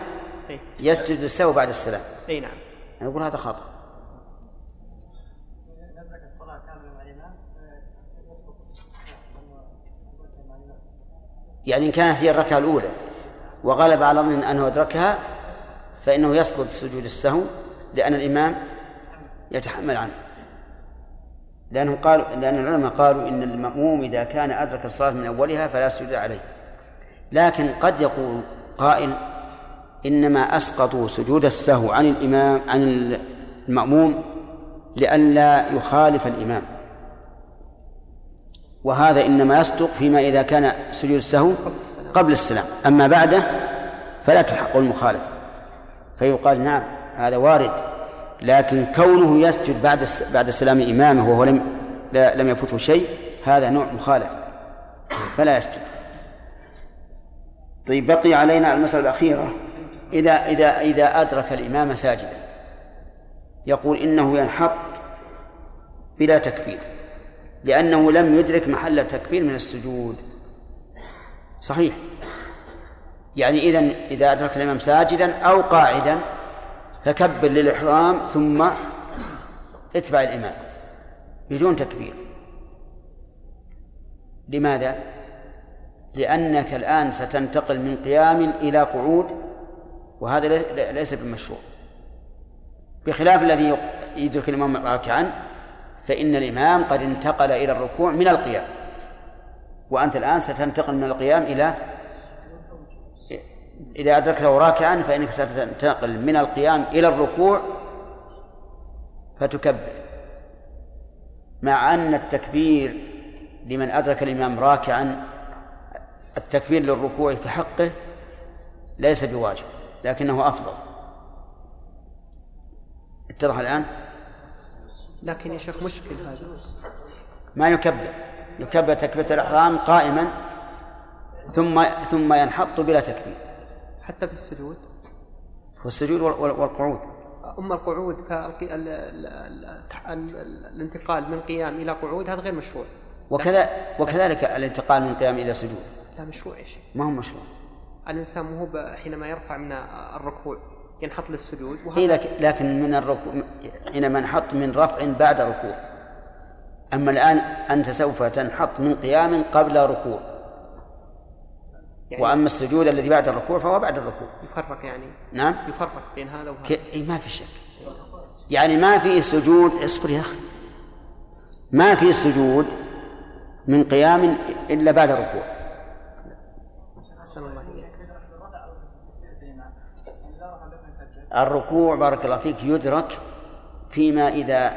S11: اي
S1: يسجد للسهو بعد السلام.
S11: أي نعم.
S1: أنا أقول هذا خطأ
S5: أدرك الصلاة كاملة مع الإمام يسقط مع الإمام
S1: يعني إن كانت هي الركعة الأولى وغلب على ظن أنه أدركها فإنه يسقط سجود السهو لأن الإمام يتحمل عنه. لأنه قال لأن العلماء قالوا إن المأموم إذا كان أدرك الصلاة من أولها فلا سجود عليه. لكن قد يقول قائل إنما أسقطوا سجود السهو عن الإمام عن المأموم لئلا يخالف الإمام. وهذا إنما يصدق فيما إذا كان سجود السهو قبل السلام. أما بعده فلا تلحق المخالفة. فيقال نعم هذا وارد. لكن كونه يسجد بعد بعد سلام إمامه وهو لم لم يفته شيء هذا نوع مخالفة. فلا يسجد. طيب بقي علينا المسألة الأخيرة. إذا إذا إذا أدرك الإمام ساجدا يقول إنه ينحط بلا تكبير. لأنه لم يدرك محل التكبير من السجود. صحيح. يعني إذا إذا أدرك الإمام ساجدا أو قاعدا فكبر للإحرام ثم اتبع الإمام بدون تكبير. لماذا؟ لأنك الآن ستنتقل من قيام إلى قعود وهذا لي- ليس بمشروع. بخلاف الذي يدرك الإمام راكعا فإن الإمام قد انتقل إلى الركوع من القيام. وأنت الآن ستنتقل من القيام إلى إذا أدركته راكعا فإنك ستنتقل من القيام إلى الركوع فتكبر. مع أن التكبير لمن أدرك الإمام راكعا التكبير للركوع في حقه ليس بواجب لكنه أفضل. اتضح الآن؟
S11: لكن يا شيخ مشكل هذا.
S1: ما يكبر. يكبر تكبيرة الإحرام قائما ثم ثم ينحط بلا تكبير.
S11: حتى في السجود؟
S1: والسجود وال- وال- والقعود.
S2: أما القعود فالانتقال من قيام إلى قعود هذا غير مشروع.
S1: وكذا وكذلك الانتقال من قيام إلى سجود.
S2: لا مشروع يا شيخ.
S1: ما هو مشروع؟
S2: الإنسان مو حينما يرفع من الركوع. ينحط للسجود
S1: إيه لكن, لكن من الركوع حينما نحط من رفع بعد ركوع. أما الآن أنت سوف تنحط من قيام قبل ركوع.
S2: يعني
S1: وأما السجود الذي بعد الركوع فهو بعد الركوع.
S2: يفرق يعني.
S1: نعم.
S2: يفرق بين هذا وهذا.
S1: ك... إيه ما في شك. يعني ما في سجود اصبر يا أخي. ما في سجود من قيام إلا بعد الركوع
S2: أحسن الله إليك
S1: الركوع بارك الله فيك يدرك فيما إذا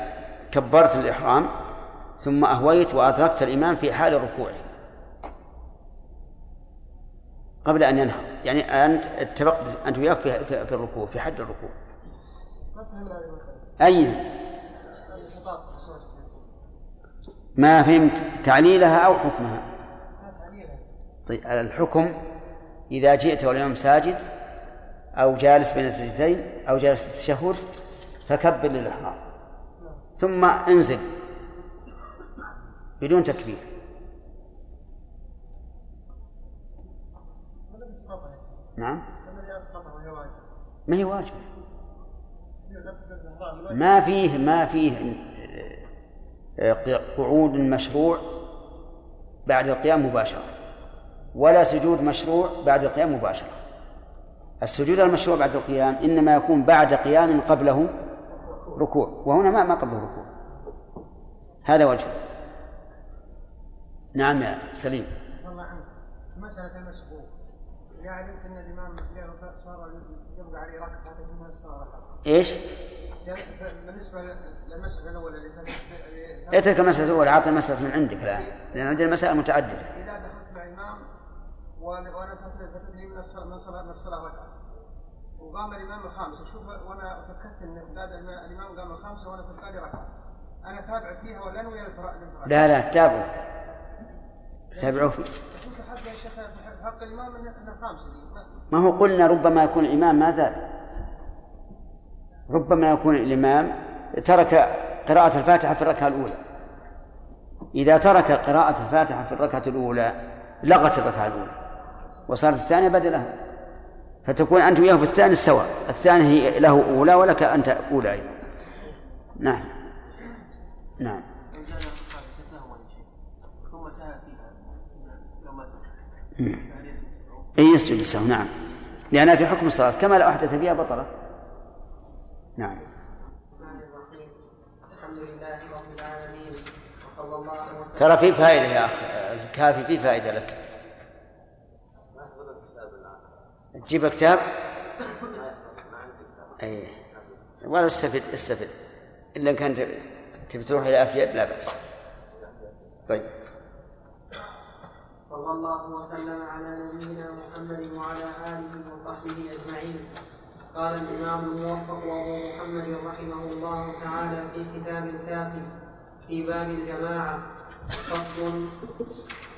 S1: كبرت الإحرام ثم أهويت وأدركت الإمام في حال ركوعه. قبل أن ينهض يعني أنت اتفقت أنت وياك في, في, في الركوع في حد الركوع. أي. ما فهمت تعليلها أو حكمها؟ طيب الحكم إذا جئت والإمام ساجد أو جالس بين السجدتين أو جالس التشهد فكبر للإحرام. ثم انزل. بدون تكبير. نعم.
S14: واجب
S1: ما هي
S14: الإحرام
S1: ما فيه ما فيه آه، قعود مشروع بعد القيام مباشرة ولا سجود مشروع بعد القيام مباشرة. السجود المشروع بعد القيام إنما يكون بعد قيام قبله ركوع وهنا ما ما قبله ركوع. هذا وجه. نعم يا سليم.
S3: الله عنك. مسألة المسبوق إذا علمت أن الإمام صار يبقى عليه ركعة ثم صار
S1: إيش؟
S3: يعني بالنسبة للمسألة الأولى
S1: اترك المسألة الأولى عطى المسألة من عندك الآن لأن عندنا مسائل متعددة.
S3: إذا دخلت مع إمام وأنا وأنا فاتت فاتت لي من الصلاة من الصلاة ركعة وقام الإمام الخامسة شوف وأنا تأكدت أن بعد الإمام قام الخامسة وأنا في بالي ركعة. أنا تابع فيها ولا أنوي الانفراد
S1: لا لا تابعوا تابعوا فيه.
S3: أشوف حق يا شيخ في حق الإمام أن أن الخامسة دي. ما-
S1: هو قلنا ربما يكون الإمام ما زاد. ربما يكون الإمام ترك قراءة الفاتحة في الركعة الأولى. إذا ترك قراءة الفاتحة في الركعة الأولى لغت الركعة الأولى. وصارت الثانية بدلها فتكون أنت وياه في الثاني سواء الثاني هي له أولى ولك أنت أولى أيضا. نعم. نعم.
S15: فهل يسجد
S1: للسهو نعم. لأنها في حكم الصلاة. كما لو أحدث فيها بطلت نعم. ترى في فائدة يا أخ الكافي في فائدة لك. تجيب كتاب؟ أي ولا استفد استفد. إلا إن كان تبي تروح إلى أفيد لا بأس. طيب.
S2: صلى الله وسلم على نبينا محمد وعلى آله وصحبه أجمعين. قال الإمام الموفق أبو محمد رحمه الله تعالى في كتاب الكافي في باب الجماعة فصل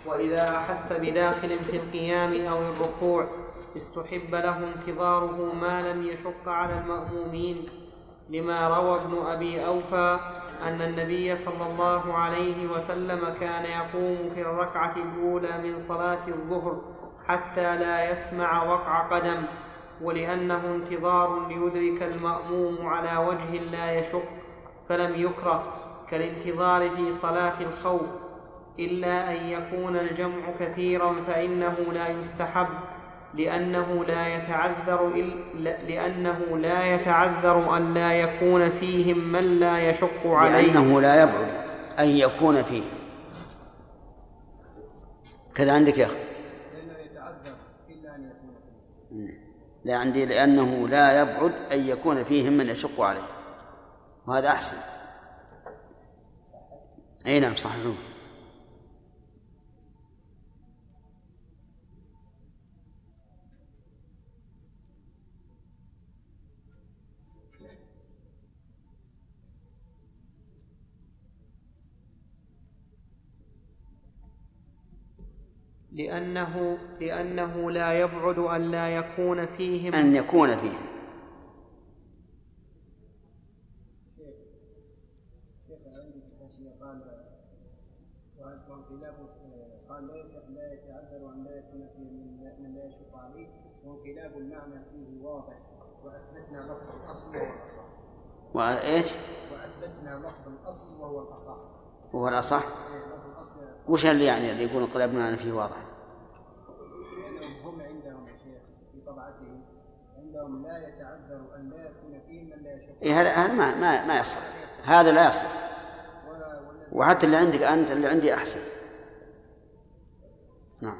S2: وإذا أحس بداخل في القيام أو الركوع استحب له انتظاره ما لم يشق على المأمومين لما روى ابن أبي أوفى أن النبي صلى الله عليه وسلم كان يقوم في الركعة الأولى من صلاة الظهر حتى لا يسمع وقع قدم ولأنه انتظار ليدرك المأموم على وجه لا يشق فلم يكره كالانتظار في صلاة الخوف إلا أن يكون الجمع كثيرا فإنه لا يستحب. لأنه لا يتعذر إل... لأنه لا يتعذر أن لا يكون فيهم من لا يشق عليه.
S1: لأنه لا يبعد أن يكون فيه كذا عندك يا أخي.
S3: إلا
S1: لا عندي لأنه لا يبعد أن يكون فيهم من يشق عليه. وهذا أحسن. أي نعم صحيح.
S2: لأنه لأنه لا يبعد أن لا يكون فيهم
S1: أن يكون فيهم وانقلاب
S3: قال لا يتعذر عن يكون فيه من لا يشق عليه وانقلاب المعنى فيه واضح وأثبتنا لفظ الأصل وهو الأصح.
S1: وإيش؟
S3: وأثبتنا لفظ الأصل وهو الأصح.
S1: وهو الأصح وش اللي يعني اللي يقول انقلابنا أنا فيه واضح
S3: لأنهم هم عندهم في طبعتهم عندهم لا يتعذر أن لا يكون فيه من لا يشق
S1: إيه هذا هذا ما ما ما يصلح هذا لا يصلح وحتى اللي عندك أنت اللي عندي أحسن. نعم.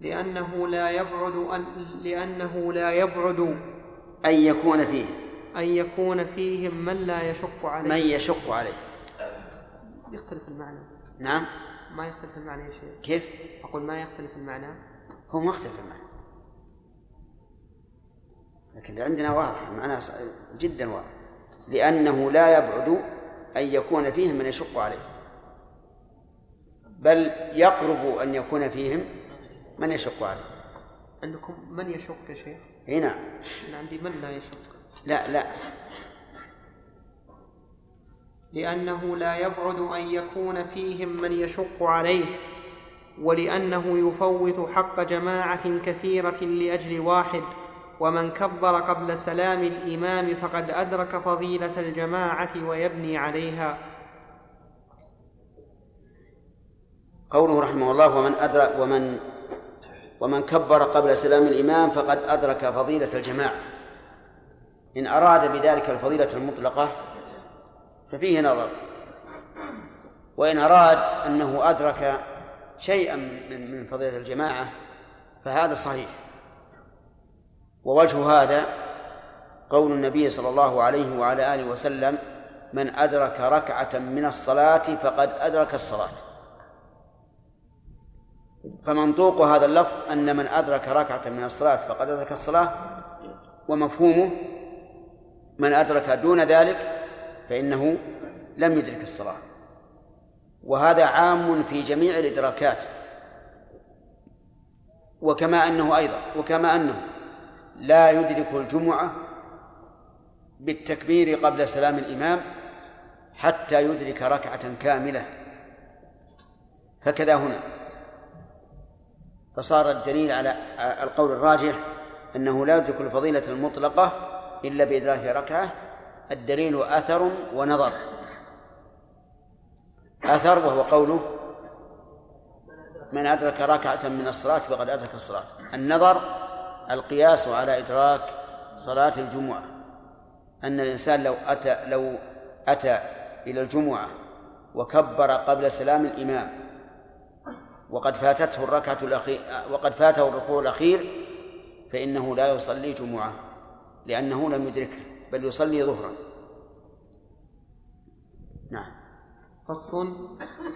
S2: لأنه لا يبعد أن لأنه لا يبعد
S1: أن يكون فيه.
S2: أن يكون فيهم من لا يشق عليه.
S1: من يشق عليه.
S2: يختلف المعنى.
S1: نعم.
S2: ما يختلف المعنى يا شيخ؟
S1: كيف؟
S2: أقول ما يختلف المعنى.
S1: هو مختلف المعنى. لكن اللي عندنا واضح معناه ص- جدا واضح. لأنه لا يبعد أن يكون فيهم من يشق عليه. بل يقرب أن يكون فيهم من يشق عليه.
S2: عندكم من يشق يا شيخ؟
S1: نعم
S2: أنا عندي من لا يشق.
S1: لا لا.
S2: لأنه لا يبعد أن يكون فيهم من يشق عليه ولأنه يفوت حق جماعة كثيرة لأجل واحد ومن كبر قبل سلام الإمام فقد أدرك فضيلة الجماعة ويبني عليها.
S1: قوله رحمه الله ومن أدرك ومن ومن كبر قبل سلام الإمام فقد أدرك فضيلة الجماعة. إن أراد بذلك الفضيلة المطلقة ففيه نظر. وإن أراد أنه أدرك شيئا من من فضيلة الجماعة فهذا صحيح. ووجه هذا قول النبي صلى الله عليه وعلى آله وسلم من أدرك ركعة من الصلاة فقد أدرك الصلاة. فمنطوق هذا اللفظ أن من أدرك ركعة من الصلاة فقد أدرك الصلاة ومفهومه من أدرك دون ذلك فإنه لم يدرك الصلاة. وهذا عام في جميع الإدراكات. وكما أنه أيضا وكما أنه لا يدرك الجمعة بالتكبير قبل سلام الإمام حتى يدرك ركعة كاملة. فكذا هنا. فصار الدليل على القول الراجح أنه لا يدرك الفضيلة المطلقة إلا بإدراك ركعة الدليل أثر ونظر. أثر وهو قوله من أدرك ركعة من الصلاة فقد أدرك الصلاة. النظر القياس على إدراك صلاة الجمعة. أن الإنسان لو أتى لو أتى إلى الجمعة وكبر قبل سلام الإمام وقد فاتته الركعة الأخير وقد فاته الركوع الأخير فإنه لا يصلي جمعة. لأنه لم يدركه بل يصلي ظهرا. نعم.
S2: فصل.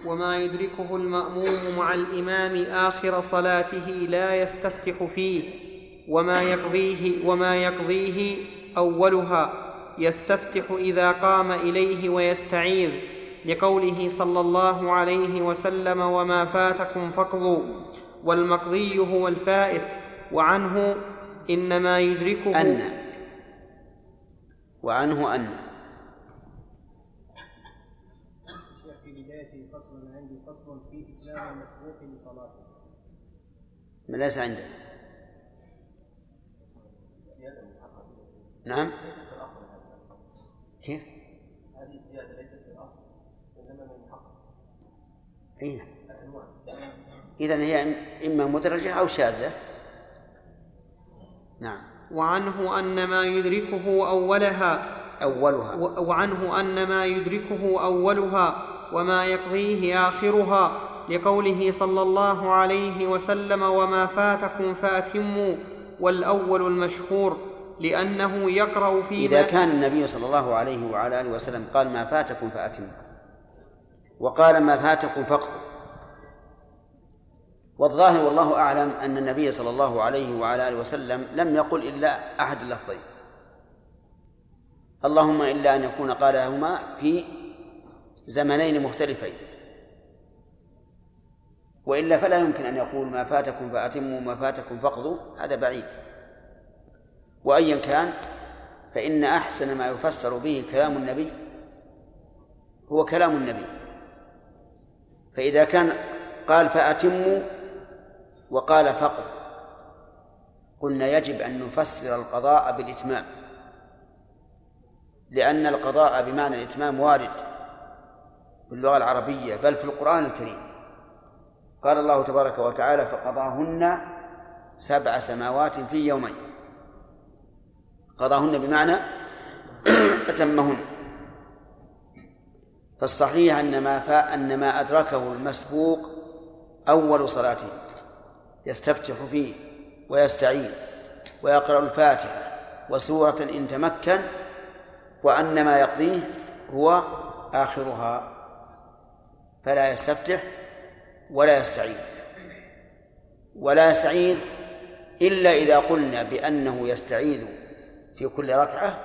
S2: وما يدركه المأموم مع الإمام آخر صلاته لا يستفتح فيه وما يقضيه وما يقضيه أولها يستفتح إذا قام إليه ويستعيذ لقوله صلى الله عليه وسلم وما فاتكم فاقضوا والمقضي هو الفائت وعنه إنما يدركه
S1: أن وعنه أن
S3: في بداية فصل عندي فصل في إسلام المسبوق لصلاته
S1: ما ليس عنده. نعم. كيف؟
S7: هذه الزيادة ليست في الأصل وإنما من المحقق
S1: أي نعم. إذا هي إما مدرجة أو شاذة. نعم.
S2: وعنه أن ما يدركه أولها
S1: أولها.
S2: وعنه أن ما يدركه أولها وما يقضيه آخرها لقوله صلى الله عليه وسلم وما فاتكم فأتموا والأول المشهور لأنه يقرأ فيما
S1: إذا كان النبي صلى الله عليه وعلى آله وسلم قال ما فاتكم فأتموا. وقال ما فاتكم فاقضوا والظاهر والله أعلم أن النبي صلى الله عليه وعلى آله وسلم لم يقل إلا أحد اللفظين. اللهم إلا أن يكون قالهما في زمنين مختلفين. وإلا فلا يمكن أن يقول ما فاتكم فأتموا ما فاتكم فاقضوا هذا بعيد. وأيا كان فإن أحسن ما يفسر به كلام النبي هو كلام النبي. فإذا كان قال فأتموا وقال فقر قلنا يجب أن نفسر القضاء بالإتمام. لأن القضاء بمعنى الإتمام وارد في اللغة العربية بل في القرآن الكريم. قال الله تبارك وتعالى فقضاهن سبع سماوات في يومين. قضاهن بمعنى أتمهن. فالصحيح أن ما أن ما أدركه المسبوق أول صلاته. يستفتح فيه ويستعين ويقرأ الفاتحة وسورة إن تمكن وأن ما يقضيه هو آخرها. فلا يستفتح ولا يستعين. ولا يستعيذ إلا إذا قلنا بأنه يستعيذ في كل ركعة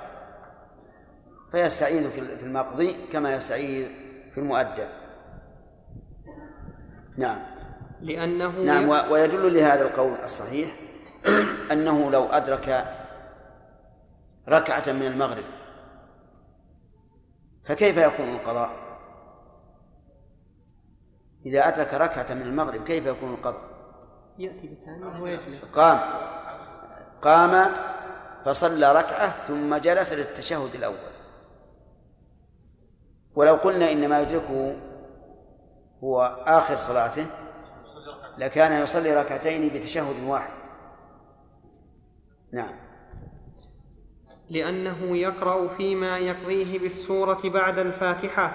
S1: فيستعين في المقضي كما يستعيذ في المؤدى نعم.
S11: لأنه
S1: نعم ويدل لهذا القول الصحيح أنه لو أدرك ركعة من المغرب فكيف يكون القضاء؟ إذا أدرك ركعة من المغرب كيف يكون القضاء؟
S11: يأتي ويجلس
S1: قام قام فصلى ركعة ثم جلس للتشهد الأول ولو قلنا إن ما يدركه هو آخر صلاته لكان يصلي ركعتين بتشهد واحد. نعم.
S11: لأنه يقرأ فيما يقضيه بالسورة بعد الفاتحة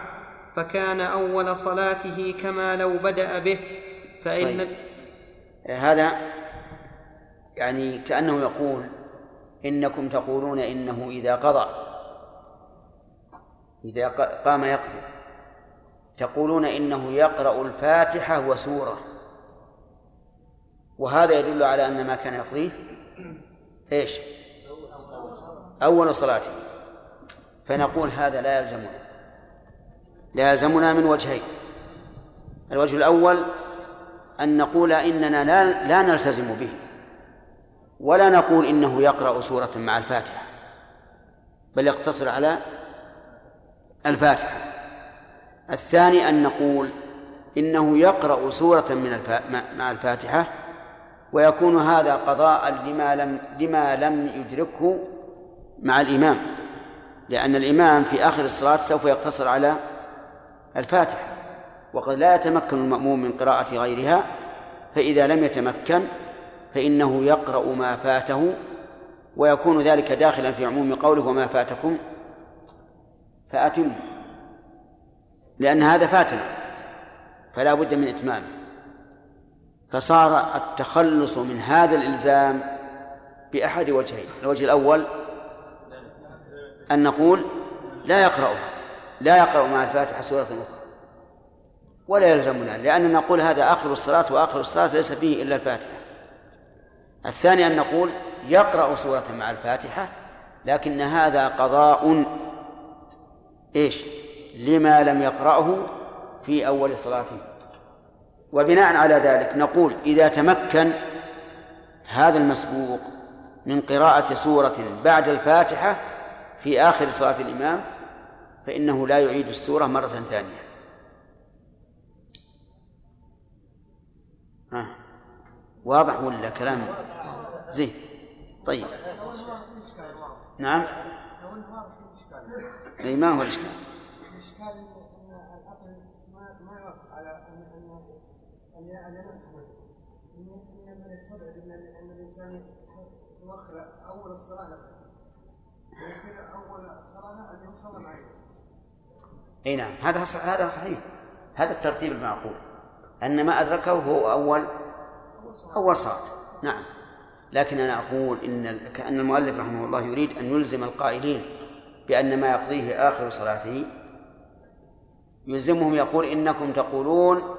S11: فكان أول صلاته كما لو بدأ به فإن
S1: طيب. هذا يعني كأنه يقول إنكم تقولون إنه إذا قضى إذا قام يقضي. تقولون إنه يقرأ الفاتحة وسورة. وهذا يدل على أن ما كان يقضيه إيش؟ أول صلاته. فنقول هذا لا يلزمنا. لا يلزمنا من وجهين. الوجه الأول أن نقول إننا لا, لا نلتزم به. ولا نقول إنه يقرأ سورة مع الفاتحة. بل يقتصر على الفاتحة. الثاني أن نقول إنه يقرأ سورة من الف... مع الفاتحة ويكون هذا قضاء لما لم لما لم يدركه مع الإمام. لأن الإمام في آخر الصلاة سوف يقتصر على الفاتحة. وقد لا يتمكن المأموم من قراءة غيرها فإذا لم يتمكن فإنه يقرأ ما فاته ويكون ذلك داخلا في عموم قوله وما فاتكم فأتم. لأن هذا فاتنا فلا بد من إتمامه. فصار التخلص من هذا الإلزام بأحد وجهين. الوجه الأول أن نقول لا يقرأها لا يقرأ مع الفاتحة سورة أخرى ولا يلزمنا لأننا نقول هذا آخر الصلاة وآخر الصلاة ليس فيه إلا الفاتحة. الثاني أن نقول يقرأ سورة مع الفاتحة لكن هذا قضاء إيش؟ لما لم يقرأه في أول صلاته. وبناء على ذلك نقول إذا تمكن هذا المسبوق من قراءة سورة بعد الفاتحة في آخر صلاة الإمام فإنه لا يعيد السورة مرة ثانية. ها؟ واضح ولا كلام؟ زين. طيب. نعم. إي ما هو الإشكال؟
S3: الاشكال ان العقل ما ما يوافق على ان ان ان من يستبعد ان ان الانسان يؤخر اول الصلاه ويصير اول الصلاه ان يوصل معه
S1: أي نعم هذا هذا صحيح. هذا الترتيب المعقول. أن ما أدركه هو أول اول صلاه نعم. لكن أنا أقول إن كأن المؤلف رحمه الله يريد أن يلزم القائلين بأن ما يقضيه آخر صلاته يلزمهم يقول إنكم تقولون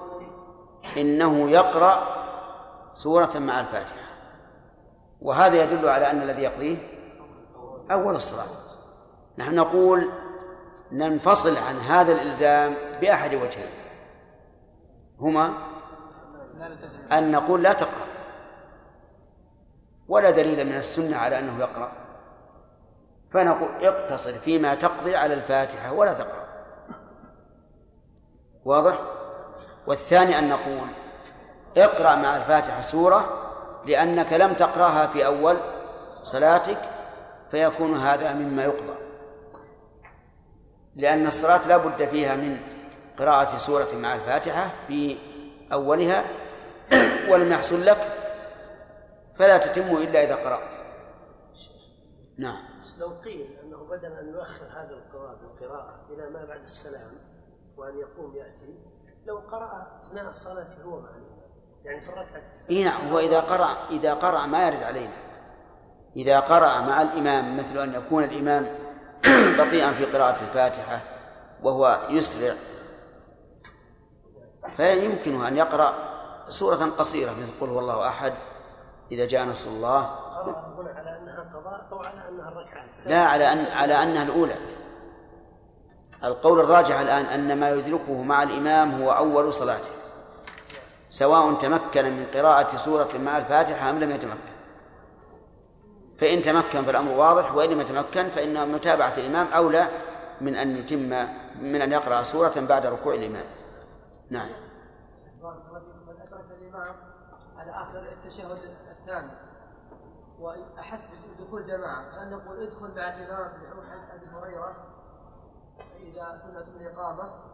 S1: إنه يقرأ سورة مع الفاتحة. وهذا يدل على أن الذي يقضيه أول الصلاة. نحن نقول ننفصل عن هذا الإلزام بأحد وجهين. هما أن نقول لا تقرأ. ولا دليل من السنة على أنه يقرأ. فنقول اقتصر فيما تقضي على الفاتحة ولا تقرأ. واضح؟ والثاني أن نقول اقرأ مع الفاتحة سورة لأنك لم تقرأها في أول صلاتك فيكون هذا مما يقضى. لأن الصلاة لا بد فيها من قراءة سورة مع الفاتحة في أولها ولم يحصل لك فلا تتم إلا إذا قرأت. نعم.
S13: لو قيل أنه بدل أن يؤخر هذا القراءة القراءة إلى ما بعد السلام وأن يقوم يأتي لو قرأ أثناء صلاته هو مع الامام يعني في الركعة
S1: إيه نعم هو إذا قرأ إذا قرأ ما يرد علينا. إذا قرأ مع الإمام مثل أن يكون الإمام بطيئا في قراءة الفاتحة وهو يسرع فيمكنه أن يقرأ سورة قصيرة مثل قل هو الله أحد إذا جاء نصر الله.
S13: قرأ على أنها قضاء أو على أنها الركعة الثانية.
S1: لا على أن على أنها الأولى. القول الراجح الآن أن ما يدركه مع الإمام هو أول صلاته سواء تمكن من قراءة سورة مع الفاتحة أم لم يتمكن. فإن تمكن فالأمر واضح وإن لم يتمكن فإن متابعة الإمام أولى من أن يتم من أن يقرأ سورة بعد ركوع الإمام. نعم.
S7: على آخر التشهد الثاني وأحس بدخول جماعة هل نقول ادخل مع الإمام حديث أبي هريرة. إذا سمعتم الإقامة